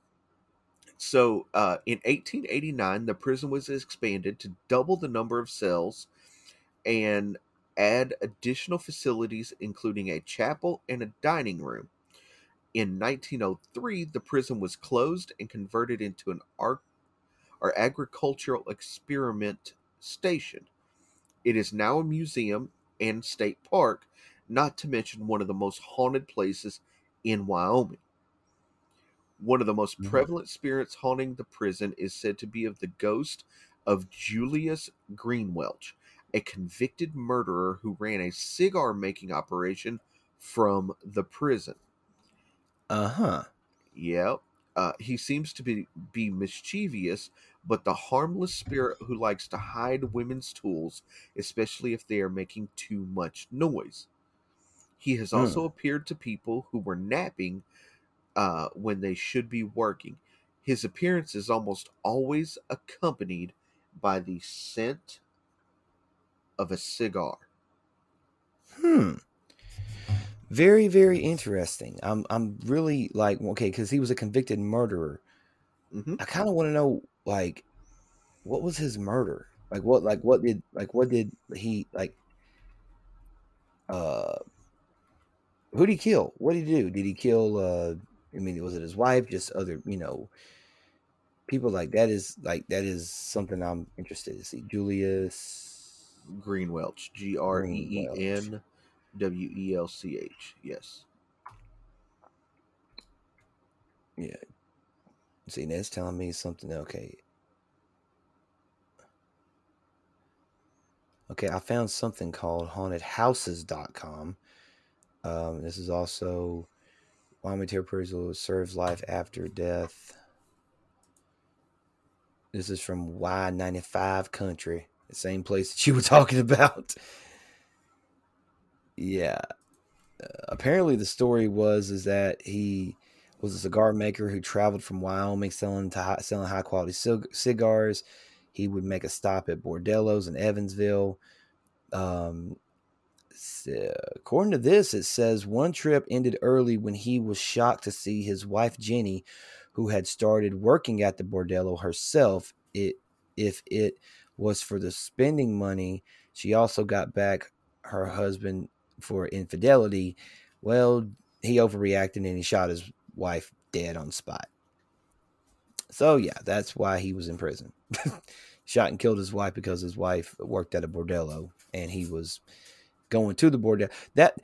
so, uh, in 1889, the prison was expanded to double the number of cells and add additional facilities, including a chapel and a dining room. In 1903, the prison was closed and converted into an or agricultural experiment station. It is now a museum and state park, not to mention one of the most haunted places in Wyoming. One of the most Mhm. prevalent spirits haunting the prison is said to be of the ghost of Julius Greenwelch, a convicted murderer who ran a cigar making operation from the prison. Uh huh. Yep. Uh, he seems to be, be mischievous, but the harmless spirit who likes to hide women's tools, especially if they are making too much noise. He has also appeared to people who were napping uh, when they should be working. His appearance is almost always accompanied by the scent of a cigar. Hmm. Very, very interesting. I'm, I'm really like, okay, because he was a convicted murderer. hmm I kind of want to know, like, what was his murder? Like, what, like, what did, like, what did he, like, uh, who did he kill? What did he do? Did he kill, uh, I mean, was it his wife? Just other, you know, people like that is, like, that is something I'm interested to see. Julius. Greenwelch. G R E E N W E L C H. Yes. Yeah. See, that's telling me something. Okay. Okay, I found something called hauntedhouses.com. Um, this is also Wyoming Territorial Prison serves life after death. This is from Y95 Country, the same place that you were (laughs) talking about. Yeah. Uh, apparently, the story was is that he was a cigar maker who traveled from Wyoming selling to high, selling high quality cig- cigars. He would make a stop at Bordello's in Evansville. Um, so, according to this, it says one trip ended early when he was shocked to see his wife Jenny, who had started working at the Bordello herself. It if it was for the spending money, she also got back her husband for infidelity. Well, he overreacted and he shot his wife dead on spot. So yeah, that's why he was in prison. (laughs) Shot and killed his wife because his wife worked at a bordello and he was going to the bordello. That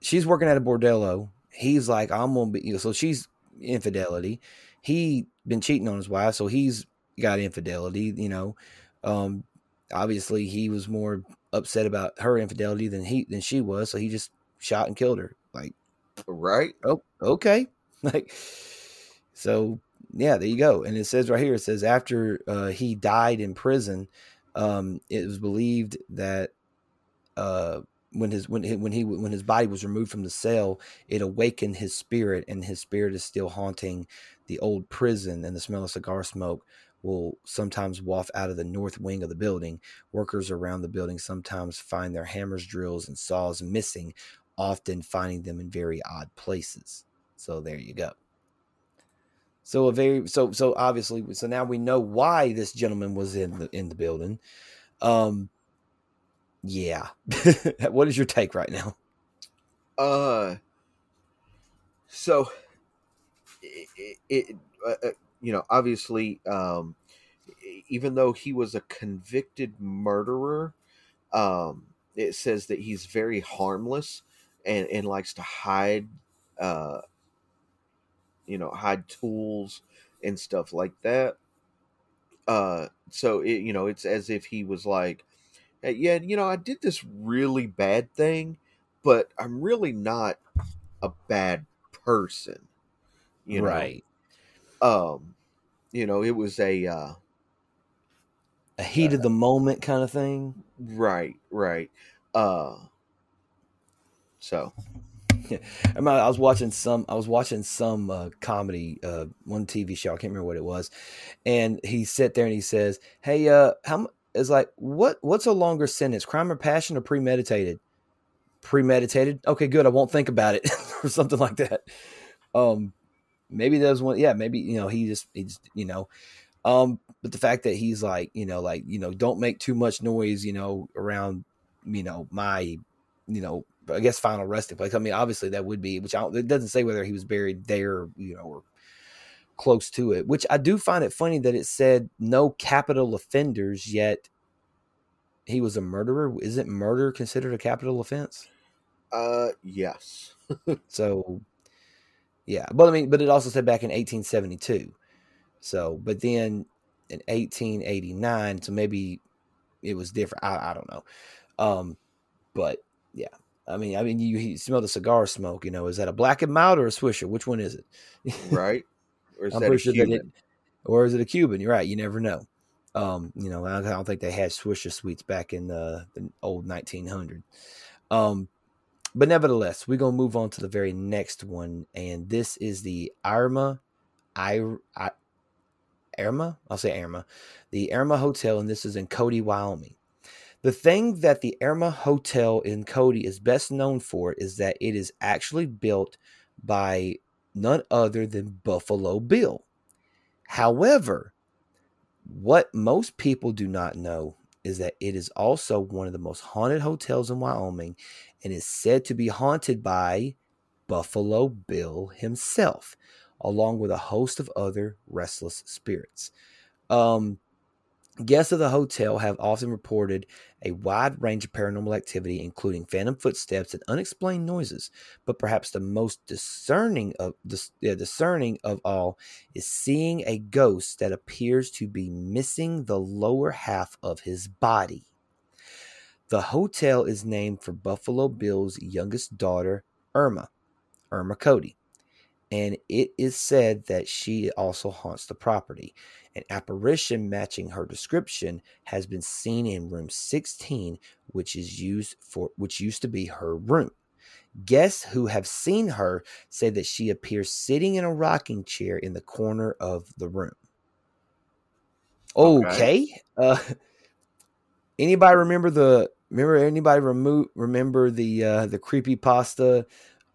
she's working at a bordello. He's like, I'm gonna be so she's infidelity. He been cheating on his wife, so he's got infidelity, you know. Um obviously he was more upset about her infidelity than he than she was, so he just shot and killed her. Like Right? oh okay (laughs) like so yeah there you go and it says right here it says after uh, he died in prison um it was believed that uh when his when he, when he when his body was removed from the cell it awakened his spirit and his spirit is still haunting the old prison and the smell of cigar smoke will sometimes waft out of the north wing of the building workers around the building sometimes find their hammers drills and saws missing often finding them in very odd places. So there you go. So a very so so obviously so now we know why this gentleman was in the in the building. Um yeah. (laughs) what is your take right now? Uh, so it, it uh, uh, you know, obviously, um, even though he was a convicted murderer, um, it says that he's very harmless and and likes to hide, uh, you know, hide tools and stuff like that. Uh, so it, you know, it's as if he was like, "Hey, yeah, you know, I did this really bad thing, but I'm really not a bad person. You know, right. Um, you know, it was a uh, A heat of the moment kind of thing. right, right. Uh, so (laughs) I, I was watching some. I was watching some uh, comedy, uh, one TV show. I can't remember what it was, and he sat there and he says, "Hey, uh, how is like what? What's a longer sentence, crime or passion or premeditated? Premeditated. Okay, good. I won't think about it (laughs) or something like that. Um, maybe there's one. Yeah, maybe you know he just he's you know, um, but the fact that he's like you know like you know don't make too much noise you know around you know my you know I guess final resting place. I mean, obviously that would be, which I don't, it doesn't say whether he was buried there, you know, or close to it. Which I do find it funny that it said no capital offenders, yet he was a murderer. Isn't murder considered a capital offense? Uh, yes. (laughs) so, yeah, but I mean, but it also said back in 1872. So, but then in 1889, so maybe it was different. I, I don't know. Um, but yeah, I mean, I mean, you, you, smell the cigar smoke. You know, is that a black and mild or a Swisher? Which one is it? right. Or is I'm that sure that it, or is it a Cuban? You're right. You never know. Um, you know, I don't think they had Swisher sweets back in the, the old 1900. Um, but nevertheless, we're gonna move on to the very next one, and this is the Irma, I, I Irma. I'll say Irma, the Irma Hotel, and this is in Cody, Wyoming. The thing that the Irma Hotel in Cody is best known for is that it is actually built by none other than Buffalo Bill. However, what most people do not know is that it is also one of the most haunted hotels in Wyoming and is said to be haunted by Buffalo Bill himself, along with a host of other restless spirits. Um, Guests of the hotel have often reported a wide range of paranormal activity, including phantom footsteps and unexplained noises. But perhaps the most discerning of yeah, discerning of all is seeing a ghost that appears to be missing the lower half of his body. The hotel is named for Buffalo Bill's youngest daughter, Irma, Irma Cody, and it is said that she also haunts the property. An apparition matching her description has been seen in room 16, which is used for which used to be her room. Guests who have seen her say that she appears sitting in a rocking chair in the corner of the room. Okay. okay. Uh, anybody remember the remember anybody remove remember the uh the creepy pasta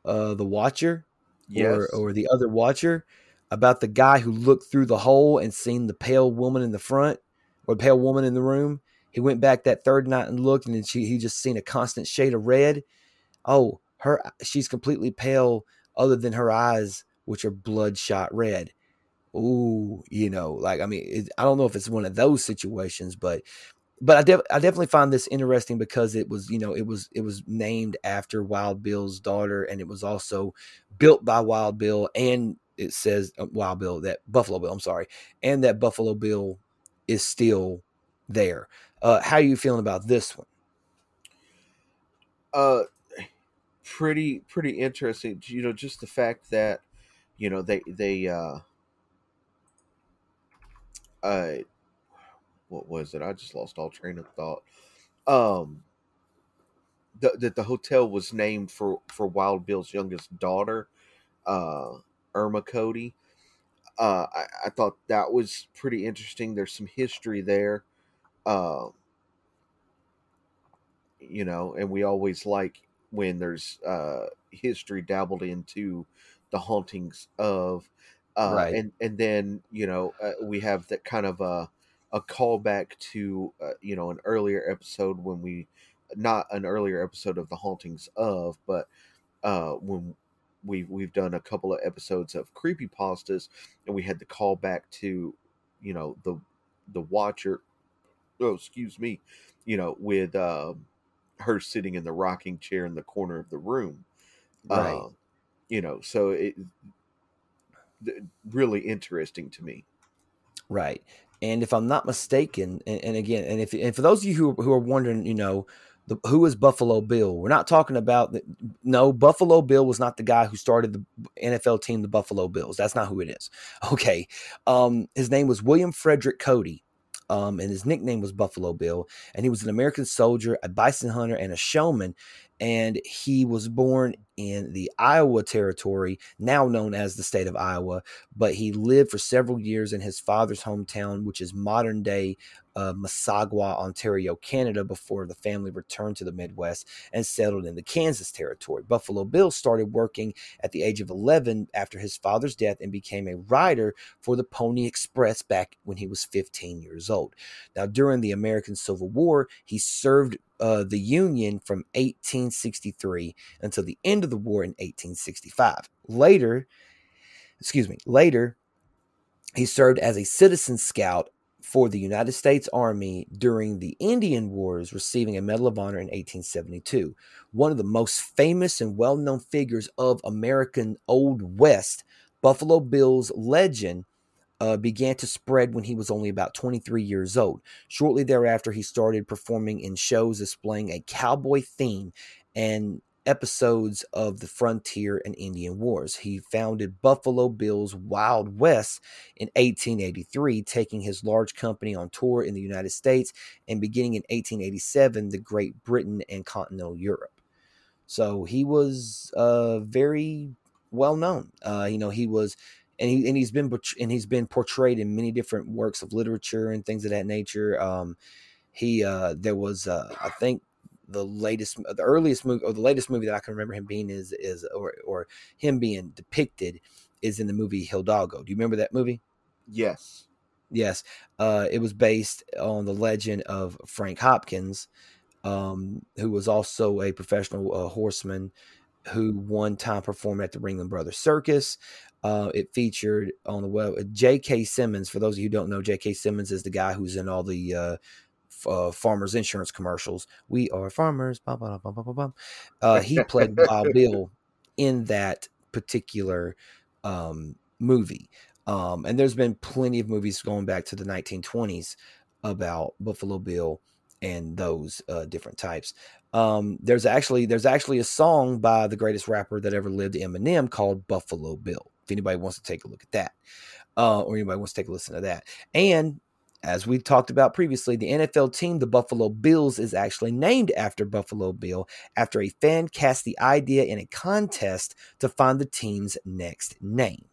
uh the watcher yes. or or the other watcher about the guy who looked through the hole and seen the pale woman in the front or the pale woman in the room. He went back that third night and looked, and she, he just seen a constant shade of red. Oh, her she's completely pale, other than her eyes, which are bloodshot red. Ooh, you know, like I mean, it, I don't know if it's one of those situations, but but I, def- I definitely find this interesting because it was you know it was it was named after Wild Bill's daughter, and it was also built by Wild Bill and it says uh, Wild Bill that Buffalo Bill. I'm sorry, and that Buffalo Bill is still there. Uh, how are you feeling about this one? Uh, pretty pretty interesting. You know, just the fact that you know they they uh, uh, what was it? I just lost all train of thought. Um, that the, the hotel was named for for Wild Bill's youngest daughter. Uh, Irma Cody. Uh, I, I, thought that was pretty interesting. There's some history there. Uh, you know, and we always like when there's uh, history dabbled into the hauntings of, uh, right. and and then you know uh, we have that kind of a a callback to uh, you know an earlier episode when we not an earlier episode of the hauntings of, but uh, when we've we've done a couple of episodes of creepy pastas and we had the call back to you know the the watcher oh excuse me you know with uh, her sitting in the rocking chair in the corner of the room. Right. Uh, you know so it really interesting to me. Right and if i'm not mistaken and, and again and if and for those of you who, who are wondering you know the, who is Buffalo Bill? We're not talking about the, no Buffalo Bill was not the guy who started the NFL team, the Buffalo Bills. That's not who it is. (laughs) Okay, um, his name was William Frederick Cody. Um, and his nickname was Buffalo Bill. And he was an American soldier, a bison hunter, and a showman. And he was born in the Iowa Territory, now known as the state of Iowa. But he lived for several years in his father's hometown, which is modern day Mississauga, Ontario, Canada, before the family returned to the Midwest and settled in the Kansas Territory. Buffalo Bill started working at the age of 11 after his father's death and became a rider for the Pony Express back when he was 15 years old. Now, during the American Civil War, he served uh, the Union from 1863 until the end of the war in 1865. Later, excuse me, later, he served as a citizen scout for the United States Army during the Indian Wars, receiving a Medal of Honor in 1872. One of the most famous and well known figures of American Old West, Buffalo Bill's legend uh, began to spread when he was only about 23 years old. Shortly thereafter, he started performing in shows displaying a cowboy theme and episodes of the frontier and Indian Wars. He founded Buffalo Bill's Wild West in 1883, taking his large company on tour in the United States and beginning in 1887, the Great Britain and continental Europe. So he was uh, very well known. Uh, you know, he was. And, he, and he's been and he's been portrayed in many different works of literature and things of that nature. Um, he uh, there was uh, I think the latest the earliest movie or the latest movie that I can remember him being is is or or him being depicted is in the movie Hidalgo. Do you remember that movie? Yes. Yes. Uh, it was based on the legend of Frank Hopkins, um, who was also a professional uh, horseman who one time performed at the Ringling Brothers Circus. Uh, it featured on the web J.K. Simmons. For those of you who don't know, J.K. Simmons is the guy who's in all the uh, farmers insurance commercials. We are farmers. Blah, blah, blah. Uh, he played Wild Bill in that particular um, movie. Um, and there's been plenty of movies going back to the 1920s about Buffalo Bill and those uh, different types. Um, there's actually there's actually a song by the greatest rapper that ever lived, Eminem, called Buffalo Bill. If anybody wants to take a look at that, uh, or anybody wants to take a listen to that, and as we talked about previously, the NFL team, the Buffalo Bills, is actually named after Buffalo Bill after a fan cast the idea in a contest to find the team's next name.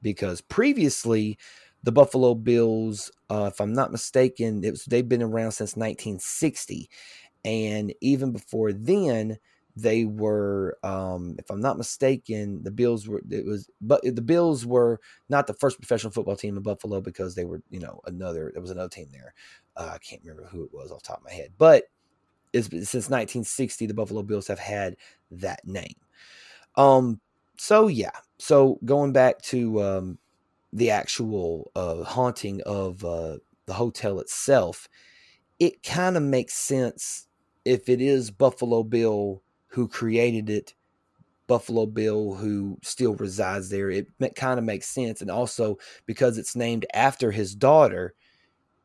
Because previously, the Buffalo Bills, uh, if I'm not mistaken, was, they've been around since 1960. And even before then, they were um, if i'm not mistaken the bills were it was but the bills were not the first professional football team in buffalo because they were you know another there was another team there. Uh, i can't remember who it was off top of my head but since 1960 the buffalo bills have had that name. Um so yeah. So going back to um the actual uh haunting of uh the hotel itself it kind of makes sense if it is buffalo bill who created it, Buffalo Bill, who still resides there. It kind of makes sense. And also because it's named after his daughter,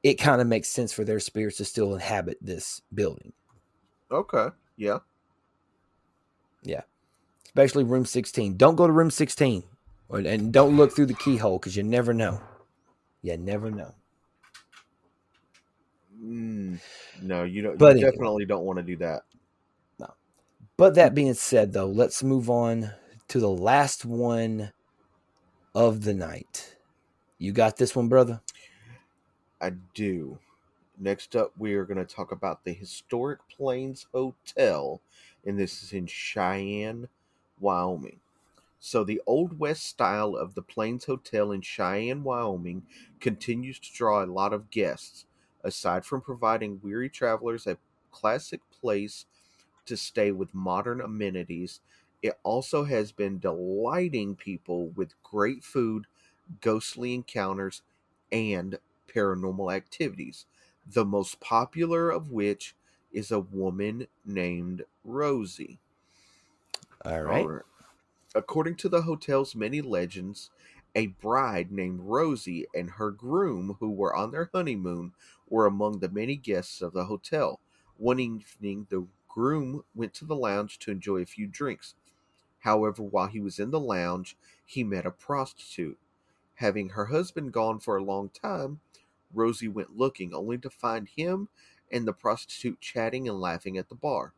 it kind of makes sense for their spirits to still inhabit this building. Okay. Yeah. Yeah. Especially room 16. Don't go to room 16 and don't look through the keyhole because you never know. You never know. Mm, no, you don't. But you anyway. definitely don't want to do that. But that being said, though, let's move on to the last one of the night. You got this one, brother? I do. Next up, we are going to talk about the Historic Plains Hotel, and this is in Cheyenne, Wyoming. So, the Old West style of the Plains Hotel in Cheyenne, Wyoming continues to draw a lot of guests. Aside from providing weary travelers a classic place to stay with modern amenities. It also has been delighting people with great food, ghostly encounters, and paranormal activities. The most popular of which is a woman named Rosie. All right. All right. According to the hotel's many legends, a bride named Rosie and her groom, who were on their honeymoon, were among the many guests of the hotel. One evening, the groom went to the lounge to enjoy a few drinks. However, while he was in the lounge, he met a prostitute. Having her husband gone for a long time, Rosie went looking, only to find him and the prostitute chatting and laughing at the bar.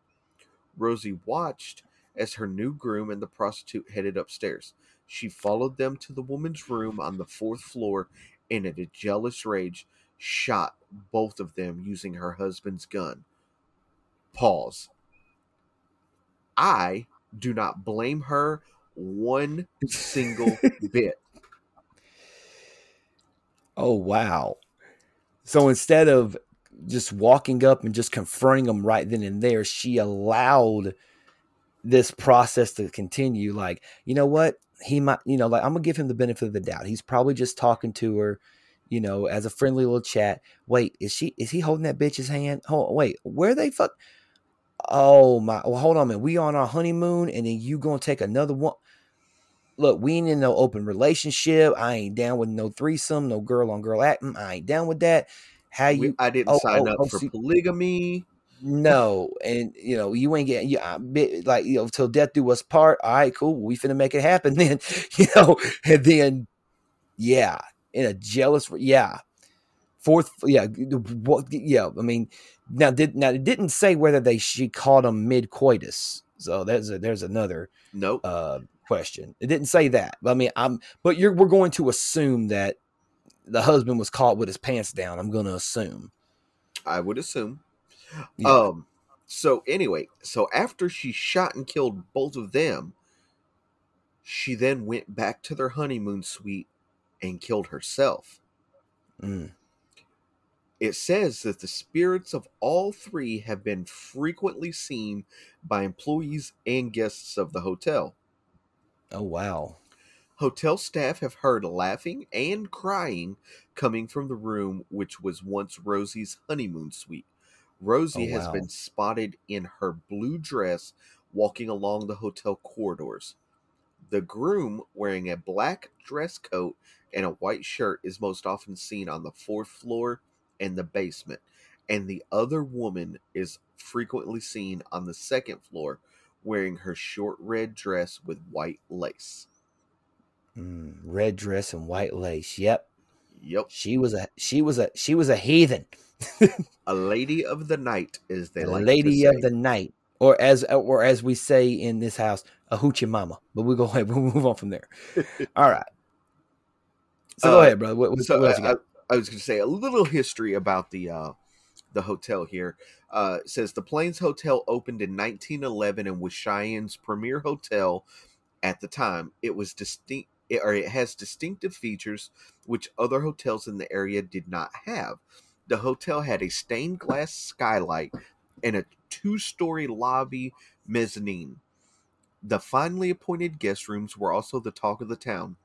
Rosie watched as her new groom and the prostitute headed upstairs. She followed them to the woman's room on the fourth floor and, in a jealous rage, shot both of them using her husband's gun. Pause. I do not blame her one single (laughs) bit. Oh wow. So instead of just walking up and just confronting them right then and there, she allowed this process to continue. Like, you know what? He might, you know, like I'm gonna give him the benefit of the doubt. He's probably just talking to her, you know, as a friendly little chat. Wait, is she is he holding that bitch's hand? Hold wait, where they fuck? Oh my well, hold on man. We on our honeymoon and then you gonna take another one. Look, we ain't in no open relationship. I ain't down with no threesome, no girl on girl acting. Mm, I ain't down with that. How you? We, I didn't oh, sign oh, up oh, for see- polygamy. No, and you know you ain't getting bit- like you know till death do us part. All right, cool. We finna make it happen (laughs) then, you know. And then, yeah, in a jealous, yeah, fourth, yeah, what, yeah. I mean, now did now it didn't say whether they she caught him mid coitus. So there's a, there's another Nope. uh question. It didn't say that. But I mean, I'm but you're we're going to assume that the husband was caught with his pants down. I'm going to assume. I would assume. Yeah. Um. So anyway, so after she shot and killed both of them, she then went back to their honeymoon suite and killed herself. Mm. It says that the spirits of all three have been frequently seen by employees and guests of the hotel. Oh wow. Hotel staff have heard laughing and crying coming from the room which was once Rosie's honeymoon suite. Rosie Oh, has wow. been spotted in her blue dress walking along the hotel corridors. The groom, wearing a black dress coat and a white shirt, is most often seen on the fourth floor and the basement, and the other woman is frequently seen on the second floor wearing her short red dress with white lace. Mm, red dress and white lace. Yep. Yep. She was a she was a she was a heathen. (laughs) A lady of the night, is they the like lady of the night. Or as or as we say in this house, a hoochie mama. But we'll go (laughs) ahead, we'll move on from there. (laughs) All right. So go Uh, ahead, brother. What, what, so what else you I, got? I was going to say a little history about the uh, the hotel here. Uh, says the Plains Hotel opened in 1911 and was Cheyenne's premier hotel at the time. It was distinct, it, or it has distinctive features which other hotels in the area did not have. The hotel had a stained glass skylight and a two-story lobby mezzanine. The finely appointed guest rooms were also the talk of the town.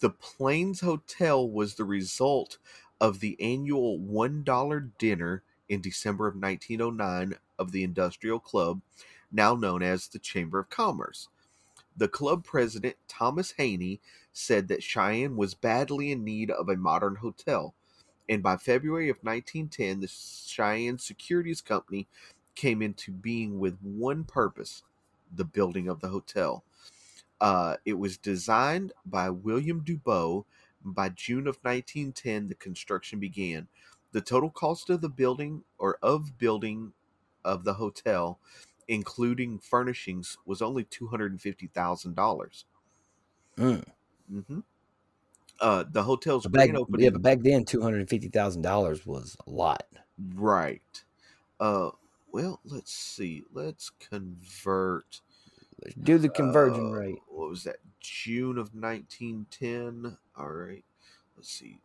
The Plains Hotel was the result of the annual $1 dinner in December of 1909 of the Industrial Club, now known as the Chamber of Commerce. The club president, Thomas Haney, said that Cheyenne was badly in need of a modern hotel, and by February of 1910, the Cheyenne Securities Company came into being with one purpose the building of the hotel. Uh, it was designed by William Dubois. By June of 1910, the construction began. The total cost of the building or of building of the hotel, including furnishings, was only two hundred and fifty thousand dollars. Mm. Mm-hmm. Uh, the hotel's But back, grand opening, yeah, but back then, two hundred and fifty thousand dollars was a lot. right? Uh, well, let's see. Let's convert. Do the conversion uh, rate. What was that? June of 1910. All right. Let's see.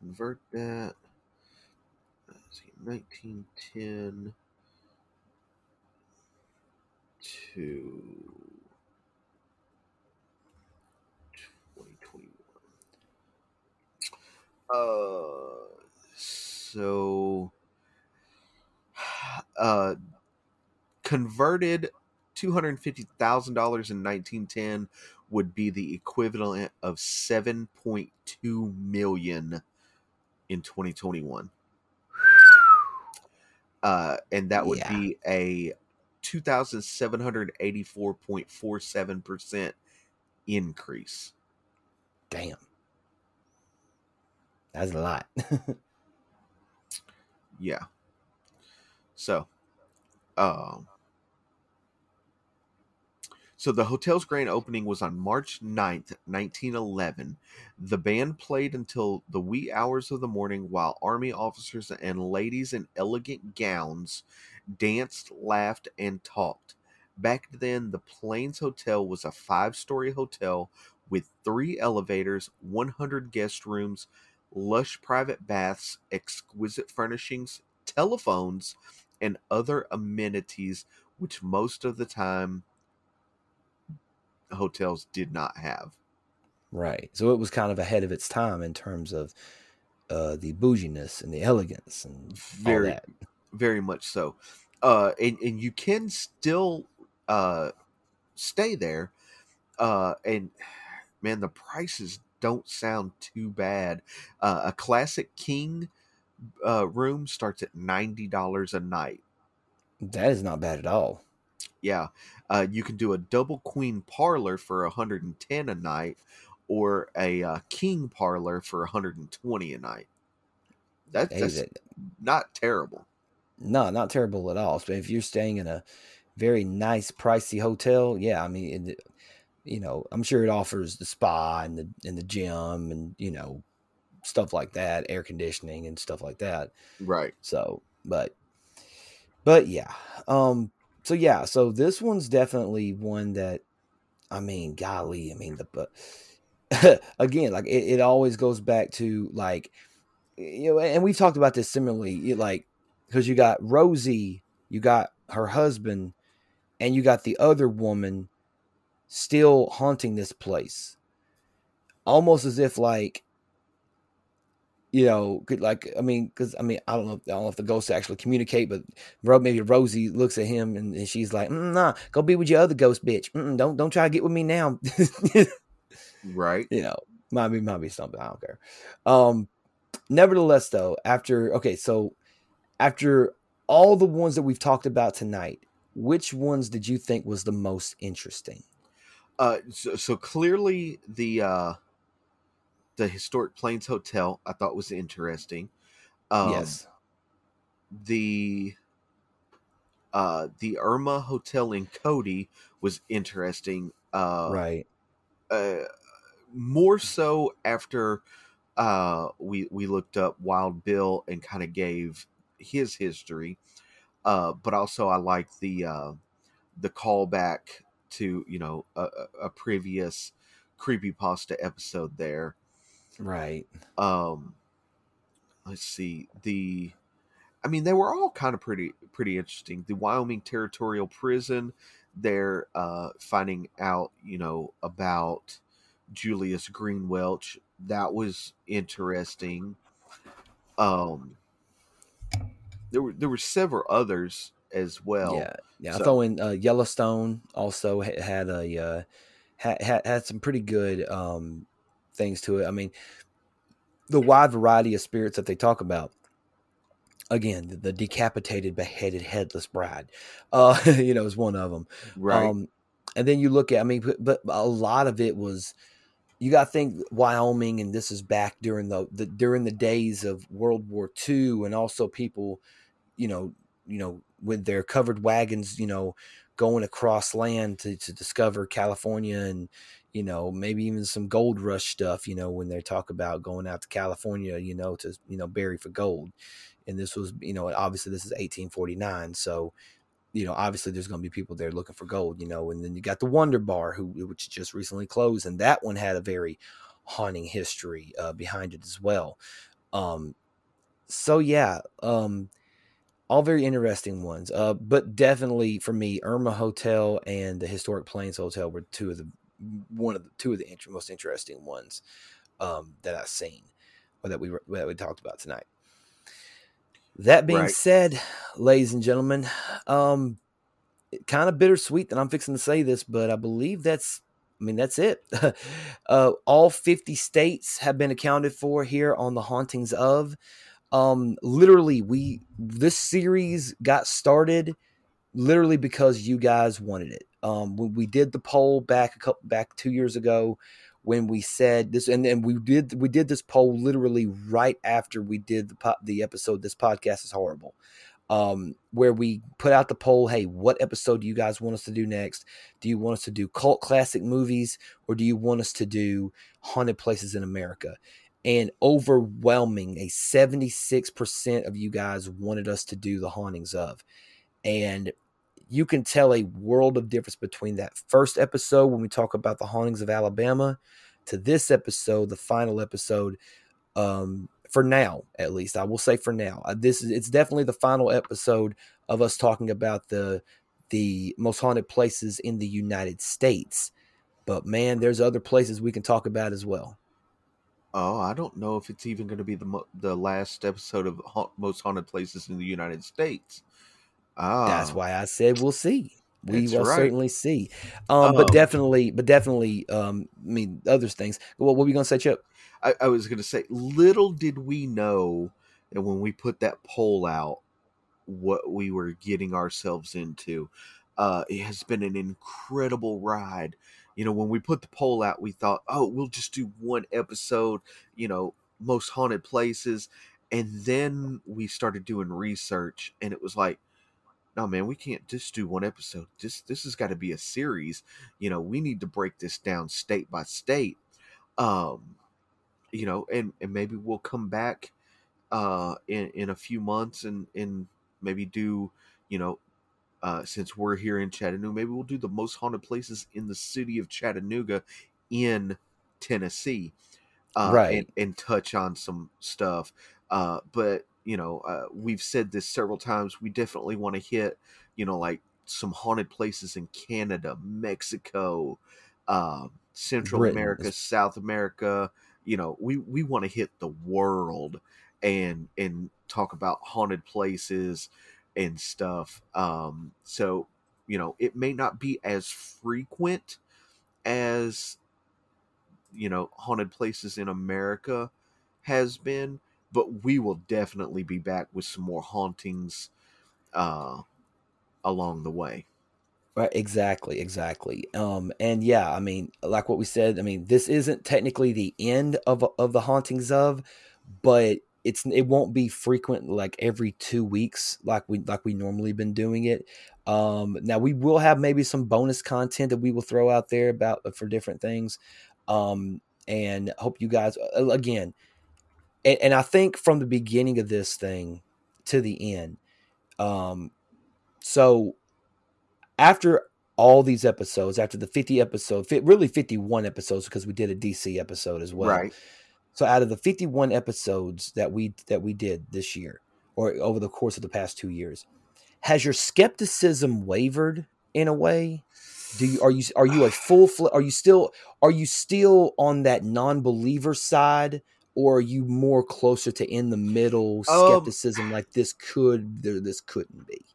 Convert that. Let's see. 1910 to 2021. Uh, so, (sighs) uh, converted two hundred fifty thousand dollars in nineteen ten would be the equivalent of seven point two million in twenty twenty one. Uh, and that would Yeah. be a two thousand seven hundred eighty four point four seven percent increase. Damn. That's a lot. (laughs) yeah. So, um, so the hotel's grand opening was on March 9th, 1911. The band played until the wee hours of the morning while army officers and ladies in elegant gowns danced, laughed, and talked. Back then, the Plains Hotel was a five story hotel with three elevators, 100 guest rooms, lush private baths, exquisite furnishings, telephones, and other amenities which most of the time hotels did not have. Right. So it was kind of ahead of its time in terms of uh, the bouginess and the elegance and very, very much so. Uh, and and you can still uh, stay there. Uh, and man, the prices don't sound too bad. Uh, a classic king uh, room starts at ninety dollars a night. That is not bad at all. Yeah, uh, you can do a double queen parlor for 110 a night, or a uh, king parlor for 120 a night. That, that's it. not terrible. No, not terrible at all. If you're staying in a very nice, pricey hotel, yeah, I mean, it, you know, I'm sure it offers the spa and the and the gym and you know stuff like that, air conditioning and stuff like that. Right. So, but but yeah, um, so yeah, so this one's definitely one that, I mean, golly, I mean the but (laughs) again, like it, it always goes back to like you know, and we've talked about this similarly, like because you got Rosie, you got her husband, and you got the other woman still haunting this place, almost as if like you know, could like I mean, because I mean, I don't know, I don't know if the ghosts actually communicate, but maybe Rosie looks at him and, and she's like, mm, "Nah, go be with your other ghost, bitch. Mm-mm, don't don't try to get with me now." (laughs) right. You know, might be might be something. I don't care. Um, nevertheless, though, after okay, so after all the ones that we've talked about tonight, which ones did you think was the most interesting? Uh, so, so clearly the uh the historic Plains Hotel I thought was interesting. Um, yes. The uh, the Irma Hotel in Cody was interesting. Uh, right. Uh, more so after uh, we we looked up Wild Bill and kind of gave his history, uh, but also I like the uh, the callback to you know a, a previous creepy pasta episode there Right. Um let's see. The I mean they were all kind of pretty pretty interesting. The Wyoming Territorial Prison, they're uh finding out, you know, about Julius Green Welch. That was interesting. Um there were there were several others as well. Yeah, yeah. So, I throw in uh, Yellowstone also had a uh, had, had had some pretty good um, things to it. I mean, the wide variety of spirits that they talk about. Again, the, the decapitated, beheaded, headless bride, uh, (laughs) you know, is one of them. Right. Um, and then you look at, I mean, but, but a lot of it was, you got to think Wyoming, and this is back during the, the during the days of World War II, and also people, you know, you know, with their covered wagons, you know, going across land to, to discover California and you know, maybe even some gold rush stuff, you know, when they talk about going out to California, you know, to, you know, bury for gold. And this was, you know, obviously this is 1849. So, you know, obviously there's going to be people there looking for gold, you know, and then you got the Wonder Bar, who, which just recently closed. And that one had a very haunting history uh, behind it as well. Um, so yeah, um, all very interesting ones. Uh, but definitely for me, Irma Hotel and the Historic Plains Hotel were two of the one of the two of the most interesting ones um, that I've seen or that we that we talked about tonight. That being right. said, ladies and gentlemen, um, kind of bittersweet that I'm fixing to say this, but I believe that's I mean, that's it. (laughs) uh, all 50 states have been accounted for here on the hauntings of. Um, literally, we this series got started literally because you guys wanted it. Um, when we did the poll back a couple back two years ago, when we said this, and then we did we did this poll literally right after we did the po- the episode. This podcast is horrible. Um, where we put out the poll, hey, what episode do you guys want us to do next? Do you want us to do cult classic movies, or do you want us to do haunted places in America? And overwhelming, a seventy six percent of you guys wanted us to do the hauntings of, and you can tell a world of difference between that first episode when we talk about the hauntings of Alabama to this episode, the final episode. Um, for now, at least, I will say for now, uh, this is it's definitely the final episode of us talking about the the most haunted places in the United States. But man, there's other places we can talk about as well. Oh, I don't know if it's even going to be the mo- the last episode of ha- most haunted places in the United States. Ah, that's why I said we'll see. We That's will right. certainly see. Um, but Um, definitely, but definitely, um, I mean, other things. What, what were you gonna say, Chip? I, I was going to say, little did we know that when we put that poll out, what we were getting ourselves into. Uh, it has been an incredible ride. You know, when we put the poll out, we thought, oh, we'll just do one episode, you know, most haunted places. And then we started doing research, and it was like, no, man, we can't just do one episode. This this has got to be a series. You know, we need to break this down state by state. Um, you know, and and maybe we'll come back uh in in a few months and and maybe do you know uh since we're here in Chattanooga maybe we'll do the most haunted places in the city of Chattanooga in Tennessee uh Right. and, and touch on some stuff uh but you know uh we've said this several times we definitely want to hit you know like some haunted places in Canada Mexico uh Central Britain America South America you know we we want to hit the world and and talk about haunted places and stuff um so you know it may not be as frequent as you know haunted places in america has been but we will definitely be back with some more hauntings uh along the way Right, exactly, exactly. Um, and yeah, I mean, like what we said, I mean, this isn't technically the end of of the hauntings of, but it's it won't be frequent like every two weeks like we like we normally been doing it. Um, now we will have maybe some bonus content that we will throw out there about uh, for different things. Um, and hope you guys uh, again, and, and I think from the beginning of this thing to the end, um, so after all these episodes, after the 50 episode, really 51 episodes because we did a DC episode as well. right So out of the 51 episodes that we that we did this year or over the course of the past 2 years, has your skepticism wavered in a way? Do you are you are you a full are you still are you still on that non-believer side or are you more closer to in the middle Um, skepticism like this could there this couldn't be?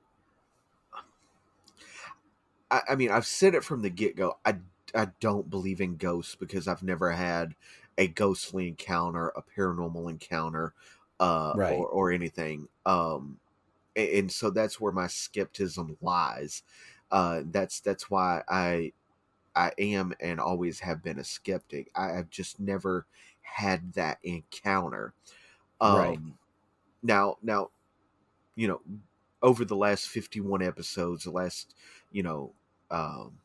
I, I mean i've said it from the get-go i i don't believe in ghosts because i've never had a ghostly encounter a paranormal encounter uh Right. or, or anything um a- and so that's where my skepticism lies uh that's that's why i i am and always have been a skeptic I, i've just never had that encounter um Right. now now you know over the last 51 episodes the last you know um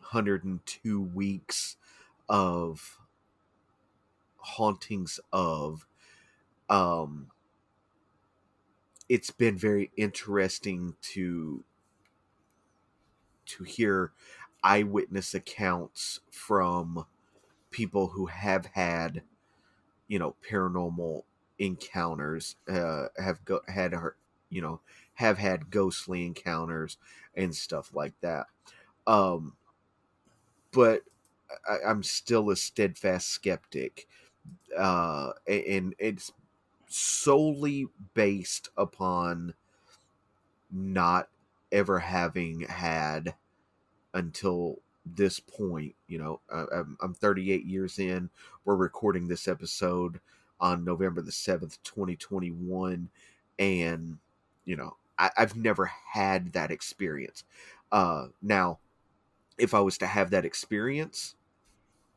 102 weeks of hauntings of um it's been very interesting to to hear eyewitness accounts from people who have had you know paranormal encounters uh have go- had her you know have had ghostly encounters and stuff like that. Um but I, i'm still a steadfast skeptic uh and it's solely based upon not ever having had until this point you know I, I'm, I'm 38 years in. We're recording this episode on november the 7th 2021 and you know I, i've never had that experience. Uh now if i was to have that experience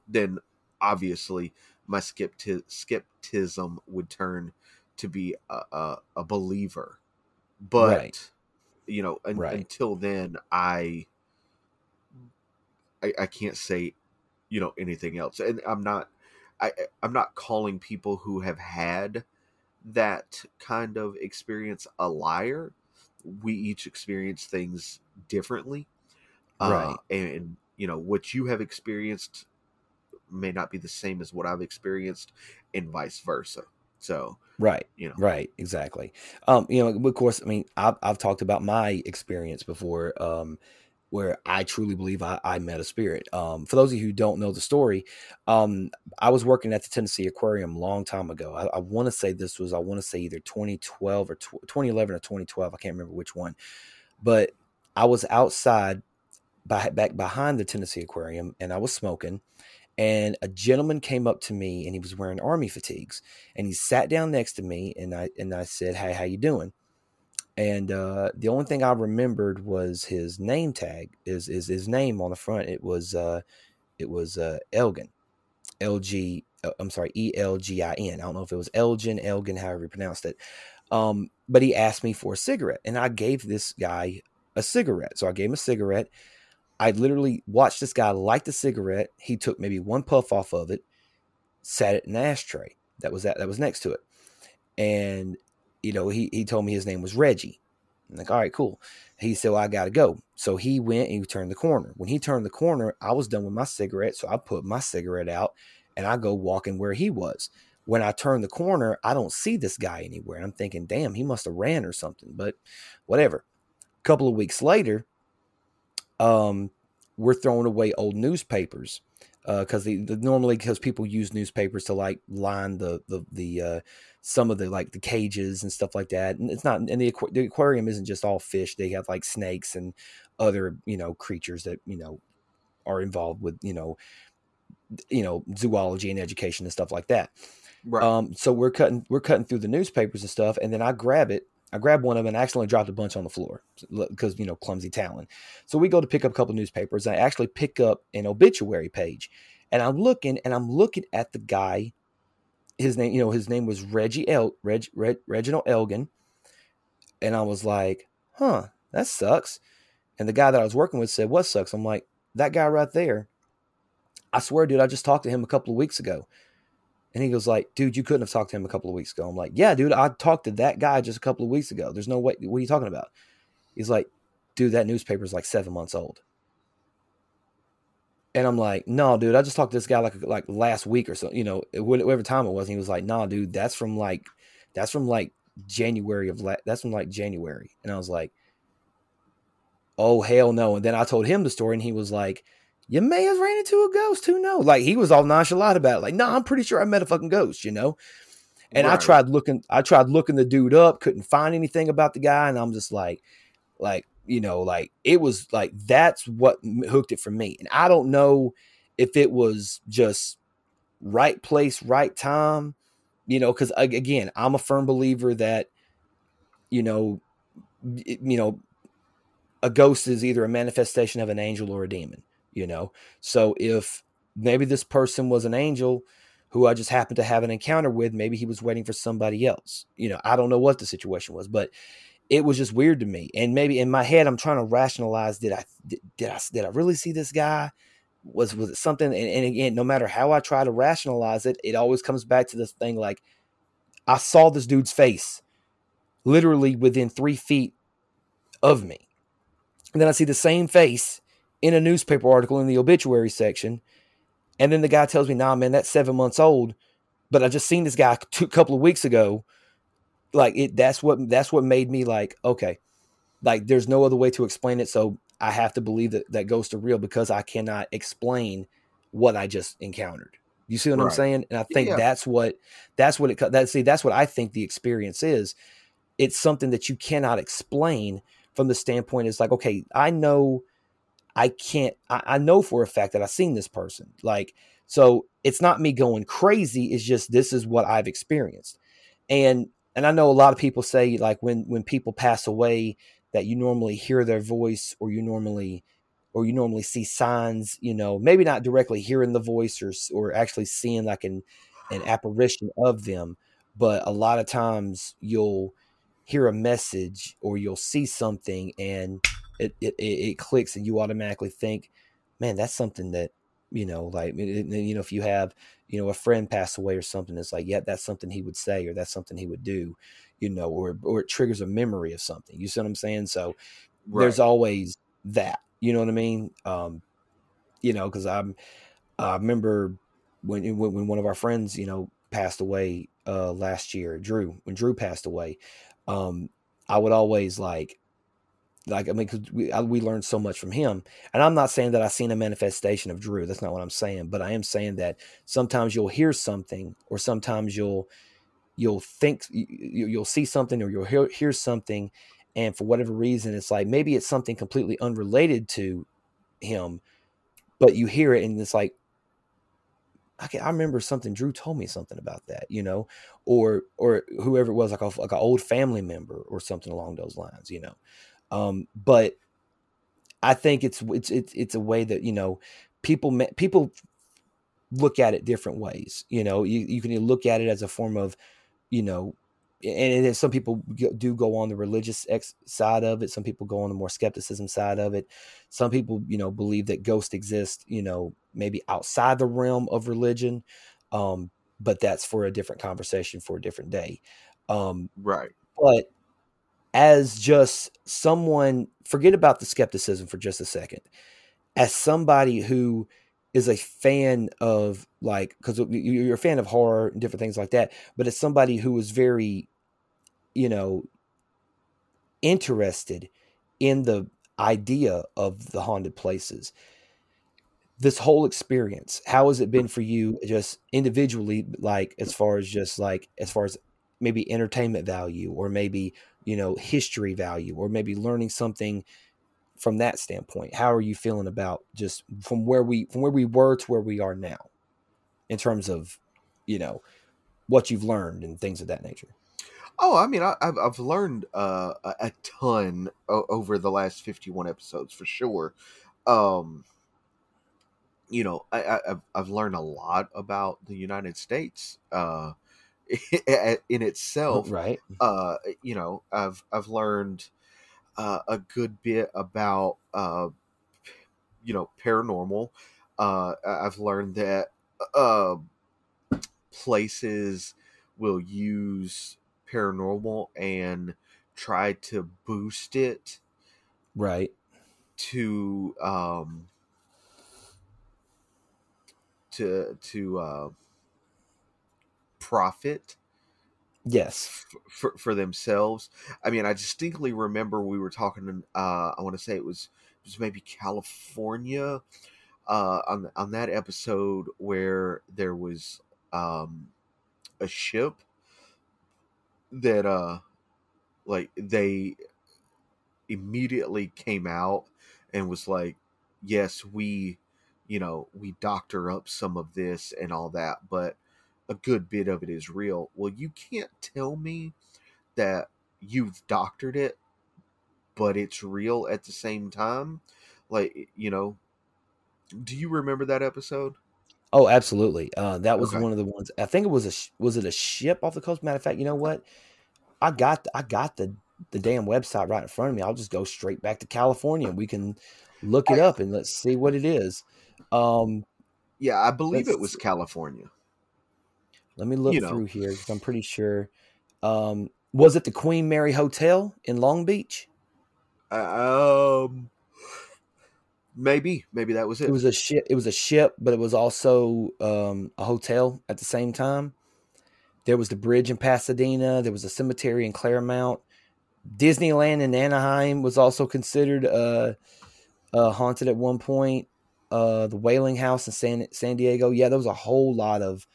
then obviously my skepti- skepticism would turn to be a, a, a believer. But right. you know, un- right. until then, I, I I can't say you know anything else, and I'm not. I, I'm not calling people who have had that kind of experience a liar. We each experience things differently. Right. Uh, and, you know, what you have experienced may not be the same as what I've experienced, and vice versa. So, right, you know, right, exactly. Um, you know, of course, I mean, I've, I've talked about my experience before. Um, where I truly believe I, I met a spirit. Um, for those of you who don't know the story, um, I was working at the Tennessee Aquarium a long time ago. I, I want to say this was, I want to say either 2012 or tw- 2011 or 2012. I can't remember which one, but I was outside by, back behind the Tennessee Aquarium and I was smoking. And a gentleman came up to me and he was wearing army fatigues and he sat down next to me and I and I said, Hey, how you doing? and uh, the only thing I remembered was his name tag is is his name on the front. It was uh, it was uh, Elgin, L G. Uh, I'm sorry, E L G I N. I don't know if it was Elgin, Elgin, however you pronounced it. Um, but he asked me for a cigarette, and I gave this guy a cigarette. So I gave him a cigarette. I literally watched this guy light the cigarette. He took maybe one puff off of it, sat it in an ashtray that was that that was next to it, and you know, he, he told me his name was Reggie. I'm like, all right, cool. He said, well, I got to go. So he went and he turned the corner. When he turned the corner, I was done with my cigarette. So I put my cigarette out and I go walking where he was. When I turn the corner, I don't see this guy anywhere. I'm thinking, damn, he must have ran or something, but whatever. A couple of weeks later, um, we're throwing away old newspapers because uh, the, normally because people use newspapers to like line the the the uh, some of the like the cages and stuff like that. And it's not and the, the aquarium isn't just all fish. They have like snakes and other you know creatures that you know are involved with you know you know zoology and education and stuff like that. Right. Um, so we're cutting we're cutting through the newspapers and stuff, and then I grab it. I grab one of them and accidentally dropped a bunch on the floor because you know clumsy talon. So we go to pick up a couple newspapers. I actually pick up an obituary page, and I'm looking and I'm looking at the guy his name, you know, his name was Reggie El Reg, Reg, Reginald Elgin, and I was like, huh, that sucks. And the guy that I was working with said, what sucks? I'm like, that guy right there. I swear, dude, I just talked to him a couple of weeks ago. And he goes like, dude, you couldn't have talked to him a couple of weeks ago. I'm like, yeah, dude, I talked to that guy just a couple of weeks ago. There's no way. What are you talking about? He's like, dude, that newspaper is like seven months old. And I'm like, no, dude, I just talked to this guy like like last week or so, you know, whatever time it was. And he was like, no, nah, dude, that's from like, that's from like January of la- that's from like January. And I was like, oh hell no. And then I told him the story, and he was like, you may have ran into a ghost. Who knows? Like he was all nonchalant about it. Like, no, nah, I'm pretty sure I met a fucking ghost. You know. And right. I tried looking, I tried looking the dude up, couldn't find anything about the guy, and I'm just like, like you know, like it was like that's what hooked it for me. And I don't know if it was just right place, right time, you know, because again, I'm a firm believer that, you know, you know, a ghost is either a manifestation of an angel or a demon, you know. So if maybe this person was an angel who I just happened to have an encounter with, maybe he was waiting for somebody else. You know, I don't know what the situation was, but it was just weird to me. And maybe in my head, I'm trying to rationalize: did I did, did I did I really see this guy? Was was it something? And, and again, no matter how I try to rationalize it, it always comes back to this thing like I saw this dude's face literally within three feet of me. And then I see the same face in a newspaper article in the obituary section. And then the guy tells me, nah, man, that's seven months old. But I just seen this guy (laughs) a couple of weeks ago like it that's what that's what made me like okay like there's no other way to explain it so i have to believe that that ghosts are real because i cannot explain what i just encountered you see what right. i'm saying and i think yeah. that's what that's what it that see that's what i think the experience is it's something that you cannot explain from the standpoint is like okay i know i can't I, I know for a fact that i've seen this person like so it's not me going crazy it's just this is what i've experienced. And and I know a lot of people say like when when people pass away that you normally hear their voice or you normally or you normally see signs, you know, maybe not directly hearing the voice or or actually seeing like an an apparition of them, but a lot of times you'll hear a message or you'll see something and it it, it clicks and you automatically think, man, that's something that you know, like you know, if you have you know a friend pass away or something, it's like, yeah, that's something he would say or that's something he would do, you know, or or it triggers a memory of something. You see what I'm saying? So right. there's always that. You know what I mean? Um, you know, because I'm I remember when when one of our friends, you know, passed away uh last year, Drew. When Drew passed away, um, I would always like like I mean, because we we learned so much from him, and I'm not saying that I've seen a manifestation of Drew. That's not what I'm saying, but I am saying that sometimes you'll hear something, or sometimes you'll you'll think you'll see something, or you'll hear, hear something, and for whatever reason, it's like maybe it's something completely unrelated to him, but you hear it, and it's like, I, can, I remember something Drew told me something about that, you know, or or whoever it was, like a like an old family member or something along those lines, you know. Um, but I think it's it's it's it's a way that you know people people look at it different ways. You know, you you can look at it as a form of you know and some people do go on the religious side of it. Some people go on the more skepticism side of it. Some people you know believe that ghosts exist you know maybe outside the realm of religion um, but that's for a different conversation for a different day. Um, right. but as just someone forget about the skepticism for just a second as somebody who is a fan of like because you're a fan of horror and different things like that but as somebody who is very you know interested in the idea of the haunted places this whole experience how has it been for you just individually like as far as just like as far as maybe entertainment value or maybe you know history value or maybe learning something from that standpoint? How are you feeling about just from where we from where we were to where we are now in terms of you know what you've learned and things of that nature? Oh i mean I, have I've learned uh, a ton over the last 51 episodes for sure. Um you know I, have I've learned a lot about the united states uh (laughs) in itself right. uh you know i've i've learned uh, a good bit about uh you know paranormal. Uh i've learned that uh places will use paranormal and try to boost it right. to um to to uh profit yes. for, for themselves. I mean i distinctly remember we were talking uh i want to say it was it was maybe california uh on on that episode where there was um a ship that uh like they immediately came out and was like yes we you know we doctor up some of this and all that but a good bit of it is real. Well, you can't tell me that you've doctored it, but it's real at the same time. Like, you know, do you remember that episode? Oh, absolutely. Uh, that was okay. one of the ones. I think it was a was it a ship off the coast. Matter of fact, you know what? I got I got the the damn website right in front of me. I'll just go straight back to California. And We can look it up and let's see what it is. Um, yeah, I believe it was California. Let me look you know. through here because I'm pretty sure. Um, was it the Queen Mary Hotel in Long Beach? Uh, um, maybe, maybe that was it. It was a ship. It was a ship, but it was also um, a hotel at the same time. There was the bridge in Pasadena. There was a cemetery in Claremont. Disneyland in Anaheim was also considered uh, uh, haunted at one point. Uh, the Whaley House in San San Diego. Yeah, there was a whole lot of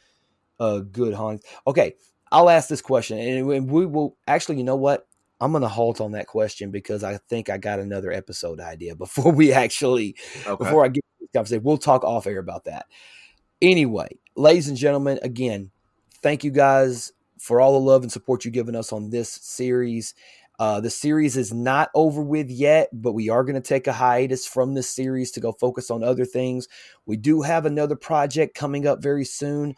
a good hunt. Okay, I'll ask this question, and we will actually. You know what? I'm going to halt on that question because I think I got another episode idea (laughs) before we actually okay. before I get this conversation. We'll talk off air about that. Anyway, ladies and gentlemen, again, thank you guys for all the love and support you've given us on this series. Uh, the series is not over with yet, but we are going to take a hiatus from this series to go focus on other things. We do have another project coming up very soon,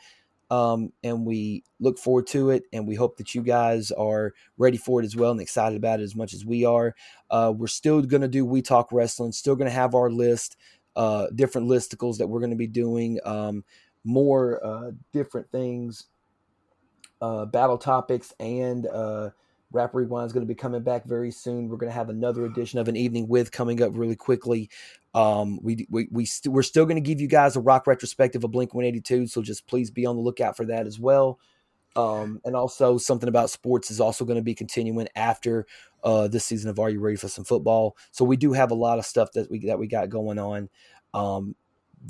um, and we look forward to it. And we hope that you guys are ready for it as well and excited about it as much as we are. Uh, we're still going to do We Talk Wrestling, still going to have our list, uh, different listicles that we're going to be doing, um, more uh, different things, uh, battle topics, and uh, Rap Rewind is going to be coming back very soon. We're going to have another edition of an evening with coming up really quickly. Um, we we we we st- we're still going to give you guys a rock retrospective of Blink One Eighty Two, so just please be on the lookout for that as well. Um, and also something about sports is also going to be continuing after uh, this season of Are You Ready for Some Football? So we do have a lot of stuff that we that we got going on. Um,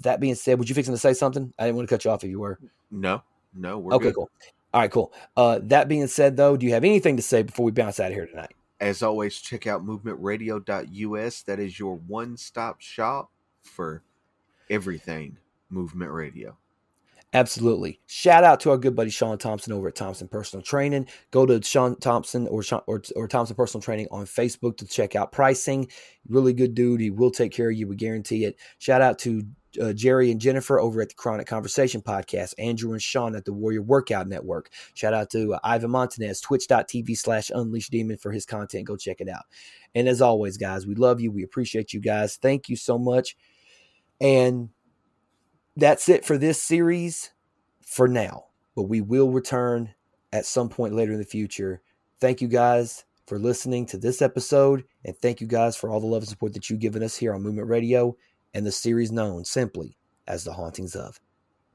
that being said, would you fixing to say something? I didn't want to cut you off if you were. No, no, we're okay, good. cool. All right, cool. Uh, that being said, though, do you have anything to say before we bounce out of here tonight? As always, check out movementradio.us. That is your one stop shop for everything Movement Radio. Absolutely. Shout out to our good buddy Sean Thompson over at Thompson Personal Training. Go to Sean Thompson or Sean, or, or Thompson Personal Training on Facebook to check out pricing. Really good dude. He will take care of you. We guarantee it. Shout out to uh, Jerry and Jennifer over at the Chronic Conversation podcast, Andrew and Sean at the Warrior Workout Network. Shout out to uh, Ivan Montanez, twitch.tv slash unleash demon for his content. Go check it out. And as always, guys, we love you. We appreciate you guys. Thank you so much. And that's it for this series for now, but we will return at some point later in the future. Thank you guys for listening to this episode, and thank you guys for all the love and support that you've given us here on Movement Radio and the series known simply as The Hauntings of.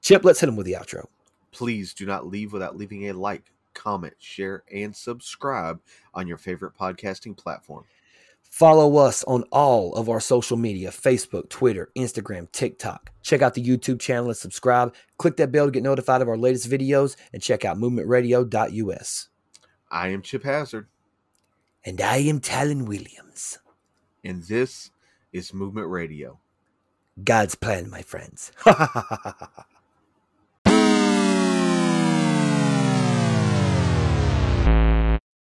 Chip, let's hit him with the outro. Please do not leave without leaving a like, comment, share, and subscribe on your favorite podcasting platform. Follow us on all of our social media Facebook, Twitter, Instagram, TikTok. Check out the YouTube channel and subscribe. Click that bell to get notified of our latest videos and check out movementradio.us. I am Chip Hazard, And I am Talon Williams. and this is Movement Radio. God's plan, my friends.